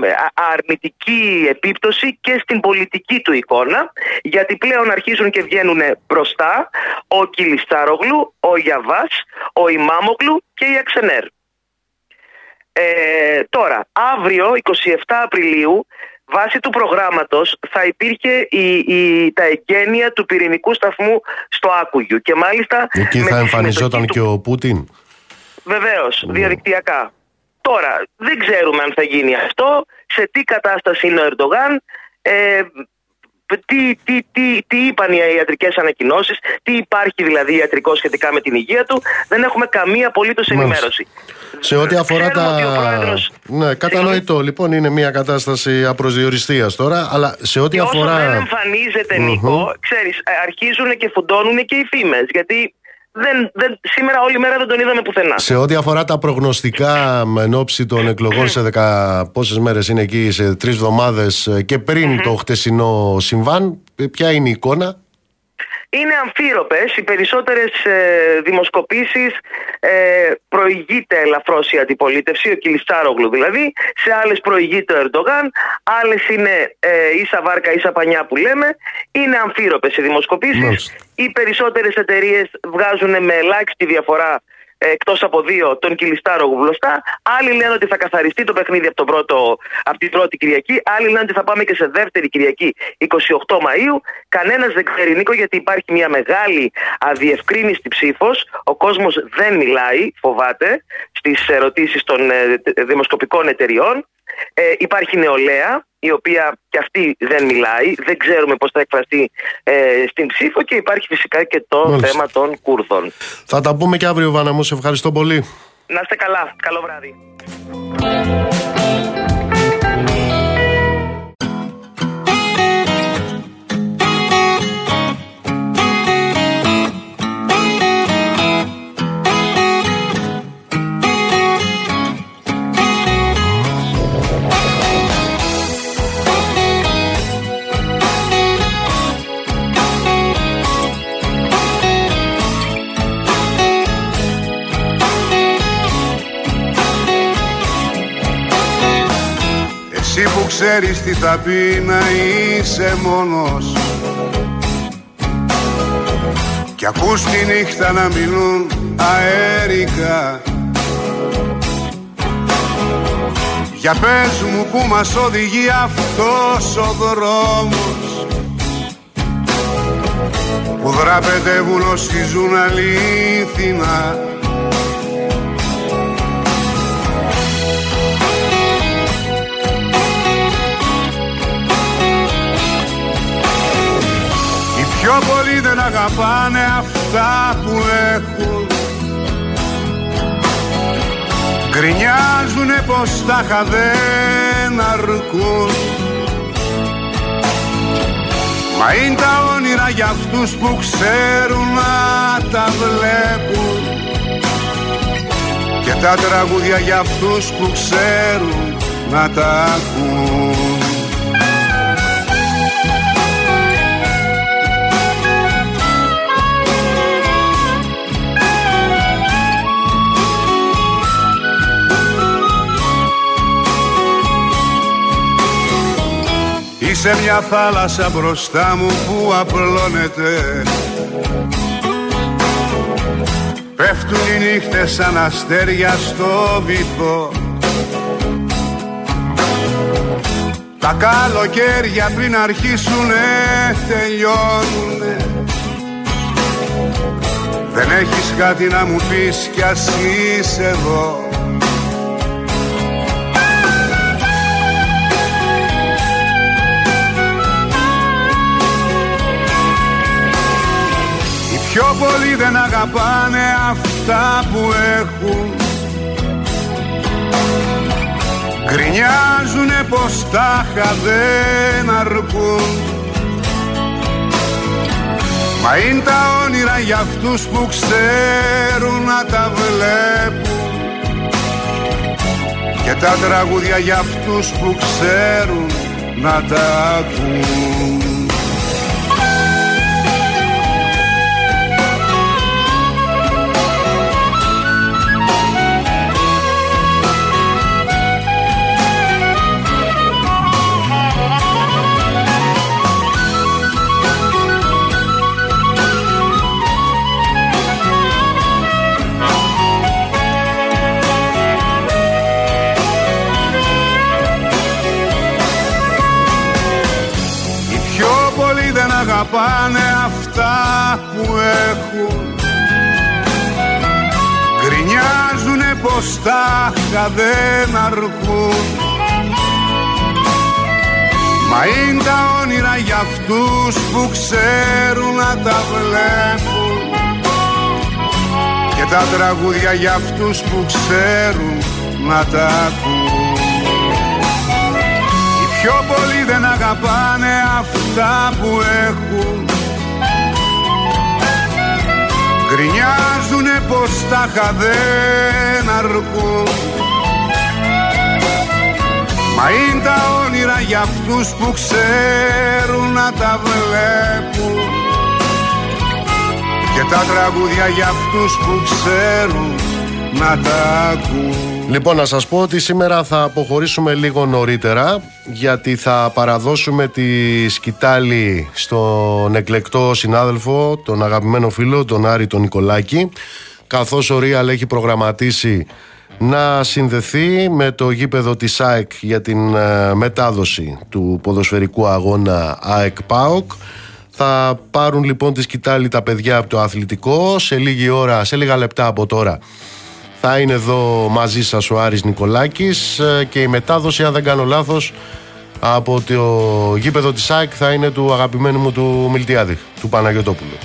αρνητική επίπτωση και στην πολιτική του εικόνα, γιατί πλέον αρχίζουν και βγαίνουν μπροστά ο Κιλιστάρογλου, ο Γιαβάς, ο Ιμάμογλου και η Αξενέρ. Ε, τώρα, αύριο, 27 Απριλίου, βάσει του προγράμματος θα υπήρχε η, η, τα εγγένεια του πυρηνικού σταθμού στο Άκουγιου και μάλιστα... Εκεί θα εμφανιζόταν και ο Πούτιν. Βεβαίως, ναι. διαδικτυακά. Τώρα, δεν ξέρουμε αν θα γίνει αυτό, σε τι κατάσταση είναι ο Ερντογάν, ε, τι, τι, τι, τι είπαν οι ιατρικές ανακοινώσεις, τι υπάρχει δηλαδή ιατρικό σχετικά με την υγεία του. Δεν έχουμε καμία απολύτως ενημέρωση. Σε ό,τι αφορά τα. Πρόεδρος... Ναι, κατανοητό. Λοιπόν, είναι μια κατάσταση απροσδιοριστίας τώρα, αλλά σε ό,τι και αφορά. Όσο δεν εμφανίζεται, Νίκο, ξέρεις, ε, αρχίζουν και φουντώνουν και οι φήμες. Γιατί δεν, δεν, σήμερα όλη μέρα δεν τον είδαμε πουθενά. Σε ό,τι αφορά τα προγνωστικά εν ώψη των εκλογών σε δεκα πόσες μέρες είναι εκεί, σε τρεις εβδομάδες και πριν το χτεσινό συμβάν, ποια είναι η εικόνα; Είναι αμφίροπες. Οι περισσότερες ε, δημοσκοπήσεις ε, προηγείται ελαφρώς η αντιπολίτευση, ο Κιλιστάρογλου δηλαδή. Σε άλλες προηγείται ο Ερντογάν, άλλες είναι ε, ίσα βάρκα ίσα πανιά που λέμε. Είναι αμφίροπες οι δημοσκοπήσεις. Οι περισσότερες εταιρείες βγάζουν με ελάχιστη διαφορά εκτός από δύο τον Κιλιστάρο γουβλωστά. Άλλοι λένε ότι θα καθαριστεί το παιχνίδι από, τον πρώτο, από την πρώτη Κυριακή. Άλλοι λένε ότι θα πάμε και σε δεύτερη Κυριακή 28 Μαου. Κανένας δεν ξέρει, Νίκο, γιατί υπάρχει μια μεγάλη αδιευκρίνηστη ψήφος. Ο κόσμος δεν μιλάει, φοβάται, στις ερωτήσεις των ε, δημοσκοπικών εταιριών. Ε, υπάρχει νεολαία, η οποία και αυτή δεν μιλάει, δεν ξέρουμε πώς θα εκφραστεί ε, στην ψήφο και υπάρχει φυσικά και το θέμα των Κούρδων. Θα τα πούμε και αύριο Βάνα μου, σε ευχαριστώ πολύ. Να είστε καλά, καλό βράδυ. Ξέρεις τι θα πει να είσαι μόνος. Κι ακούς τη νύχτα να μιλούν αέρικα. Για πες μου που μας οδηγεί αυτός ο δρόμος. Που δραπετεύουν όσοι ζουν αλήθινα Πιο πολλοί δεν αγαπάνε αυτά που έχουν. Γκρινιάζουνε πως τα δεν αρκούν. Μα είναι τα όνειρα για αυτούς που ξέρουν να τα βλέπουν. Και τα τραγούδια για αυτούς που ξέρουν να τα ακούν Είσαι μια θάλασσα μπροστά μου που απλώνεται. Πέφτουν οι νύχτες σαν αστέρια στο βυθό. Τα καλοκαίρια πριν αρχίσουνε τελειώνουνε. Δεν έχεις κάτι να μου πεις κι ας είσαι εδώ Πιο πολλοί δεν αγαπάνε αυτά που έχουν. Γκρινιάζουνε πως τα δεν αρκούν. Μα είναι τα όνειρα για αυτούς που ξέρουν να τα βλέπουν. Και τα τραγούδια για αυτούς που ξέρουν να τα ακούν αγαπάνε αυτά που έχουν. Γκρινιάζουνε πως τα δεν αρκούν. Μα είναι τα όνειρα για αυτούς που ξέρουν να τα βλέπουν. Και τα τραγούδια για αυτούς που ξέρουν να τα ακούν. Πιο πολλοί δεν αγαπάνε αυτά που έχουν. Γκρινιάζουνε πως τα δεν αρκούν. Μα είναι τα όνειρα για αυτούς που ξέρουν να τα βλέπουν. Και τα τραγούδια για αυτούς που ξέρουν να τα ακούν Λοιπόν, να σας πω ότι σήμερα θα αποχωρήσουμε λίγο νωρίτερα γιατί θα παραδώσουμε τη σκητάλη στον εκλεκτό συνάδελφο, τον αγαπημένο φίλο, τον Άρη τον Νικολάκη καθώς ο Ρίαλ έχει προγραμματίσει να συνδεθεί με το γήπεδο της ΑΕΚ για την ε, μετάδοση του ποδοσφαιρικού αγώνα ΑΕΚ ΠΑΟΚ. Θα πάρουν λοιπόν τη σκητάλη τα παιδιά από το αθλητικό σε λίγη ώρα, σε λίγα λεπτά από τώρα θα είναι εδώ μαζί σας ο Άρης Νικολάκης ε, και η μετάδοση αν δεν κάνω λάθος από το γήπεδο της ΑΕΚ θα είναι του αγαπημένου μου του Μιλτιάδη, του Παναγιωτόπουλου.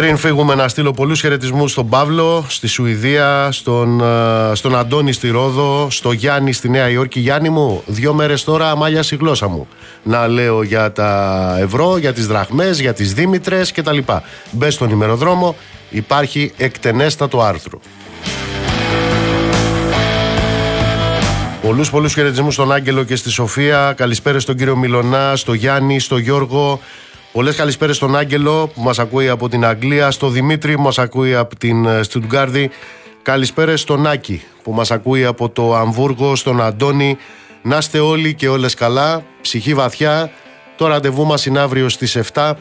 Πριν φύγουμε να στείλω πολλούς χαιρετισμούς στον Παύλο, στη Σουηδία, στον, ε, στον Αντώνη στη Ρόδο, στο Γιάννη στη Νέα Υόρκη. Γιάννη μου, δύο μέρες τώρα αμάλια η γλώσσα μου. Να λέω για τα ευρώ, για τις δραχμές, για τις δήμητρε κτλ. Μπε στον ημεροδρόμο, υπάρχει εκτενέστατο άρθρο. Πολλούς πολλούς χαιρετισμούς στον Άγγελο και στη Σοφία. Καλησπέρα στον κύριο Μιλονά, στο Γιάννη, στο Γιώργο, Πολλές καλησπέρες στον Άγγελο που μας ακούει από την Αγγλία, στο Δημήτρη που μας ακούει από την ε, Στουτγκάρδη. Καλησπέρες στον Άκη που μας ακούει από το Αμβούργο, στον Αντώνη. Να είστε όλοι και όλες καλά, ψυχή βαθιά. Το ραντεβού μας είναι αύριο στις 7.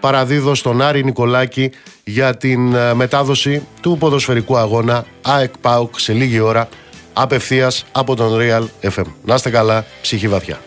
Παραδίδω στον Άρη Νικολάκη για την ε, μετάδοση του ποδοσφαιρικού αγώνα ΑΕΚ ΠΑΟΚ σε λίγη ώρα απευθείας από τον Real FM. Να είστε καλά, ψυχή βαθιά.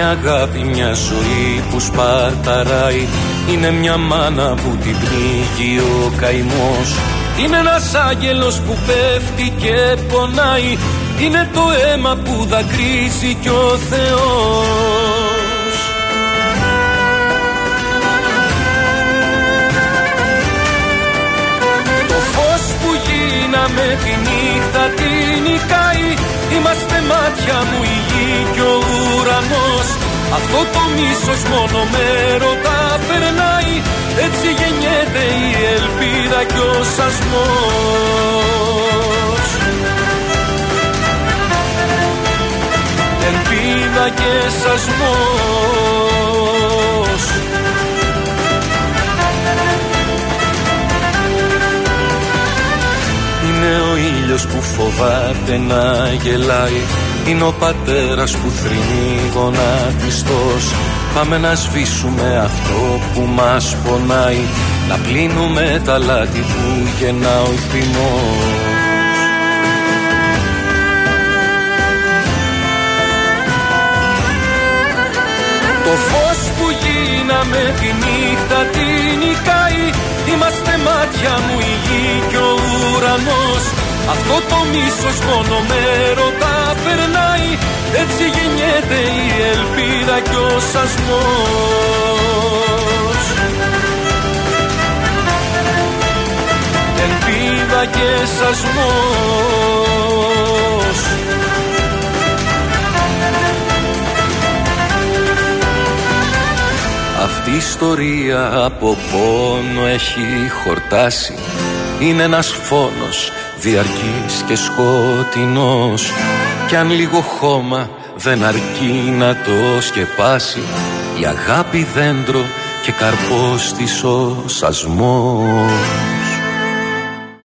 Η αγάπη μια ζωή που σπαρταράει. Είναι μια μάνα που την πνίγει ο καημός. Είναι ένας άγγελος που πέφτει και πονάει. Είναι το αίμα που δακρύζει κι ο Θεός. Το φως που γίναμε τη νύχτα την νικάει. Είμαστε μάτια μου η γη κι ο ουρανός. Αυτό το μίσος μόνο με ρωτά περνάει. Έτσι γεννιέται η ελπίδα κι ο σασμός. Ελπίδα και σασμός. Είναι ο ήλιος που φοβάται να γελάει Είναι ο πατέρας που θρυνεί γονατιστός Πάμε να σβήσουμε αυτό που μας πονάει. Να πλύνουμε τα λάθη που γεννά ο θυμός Το φως που γίναμε τη νύχτα την νικάει. Είμαστε μάτια μου η γη και ο ουρανός Αυτό το μίσος μόνο με ρωτά περνάει. Έτσι γεννιέται η ελπίδα και ο σασμός. Ελπίδα και σασμός. Αυτή η ιστορία από πόνο έχει χορτάσει. Είναι ένας φόνος διαρκής και σκοτεινός. Κι αν λίγο χώμα δεν αρκεί να το σκεπάσει Η αγάπη δέντρο και καρπός της ο σασμός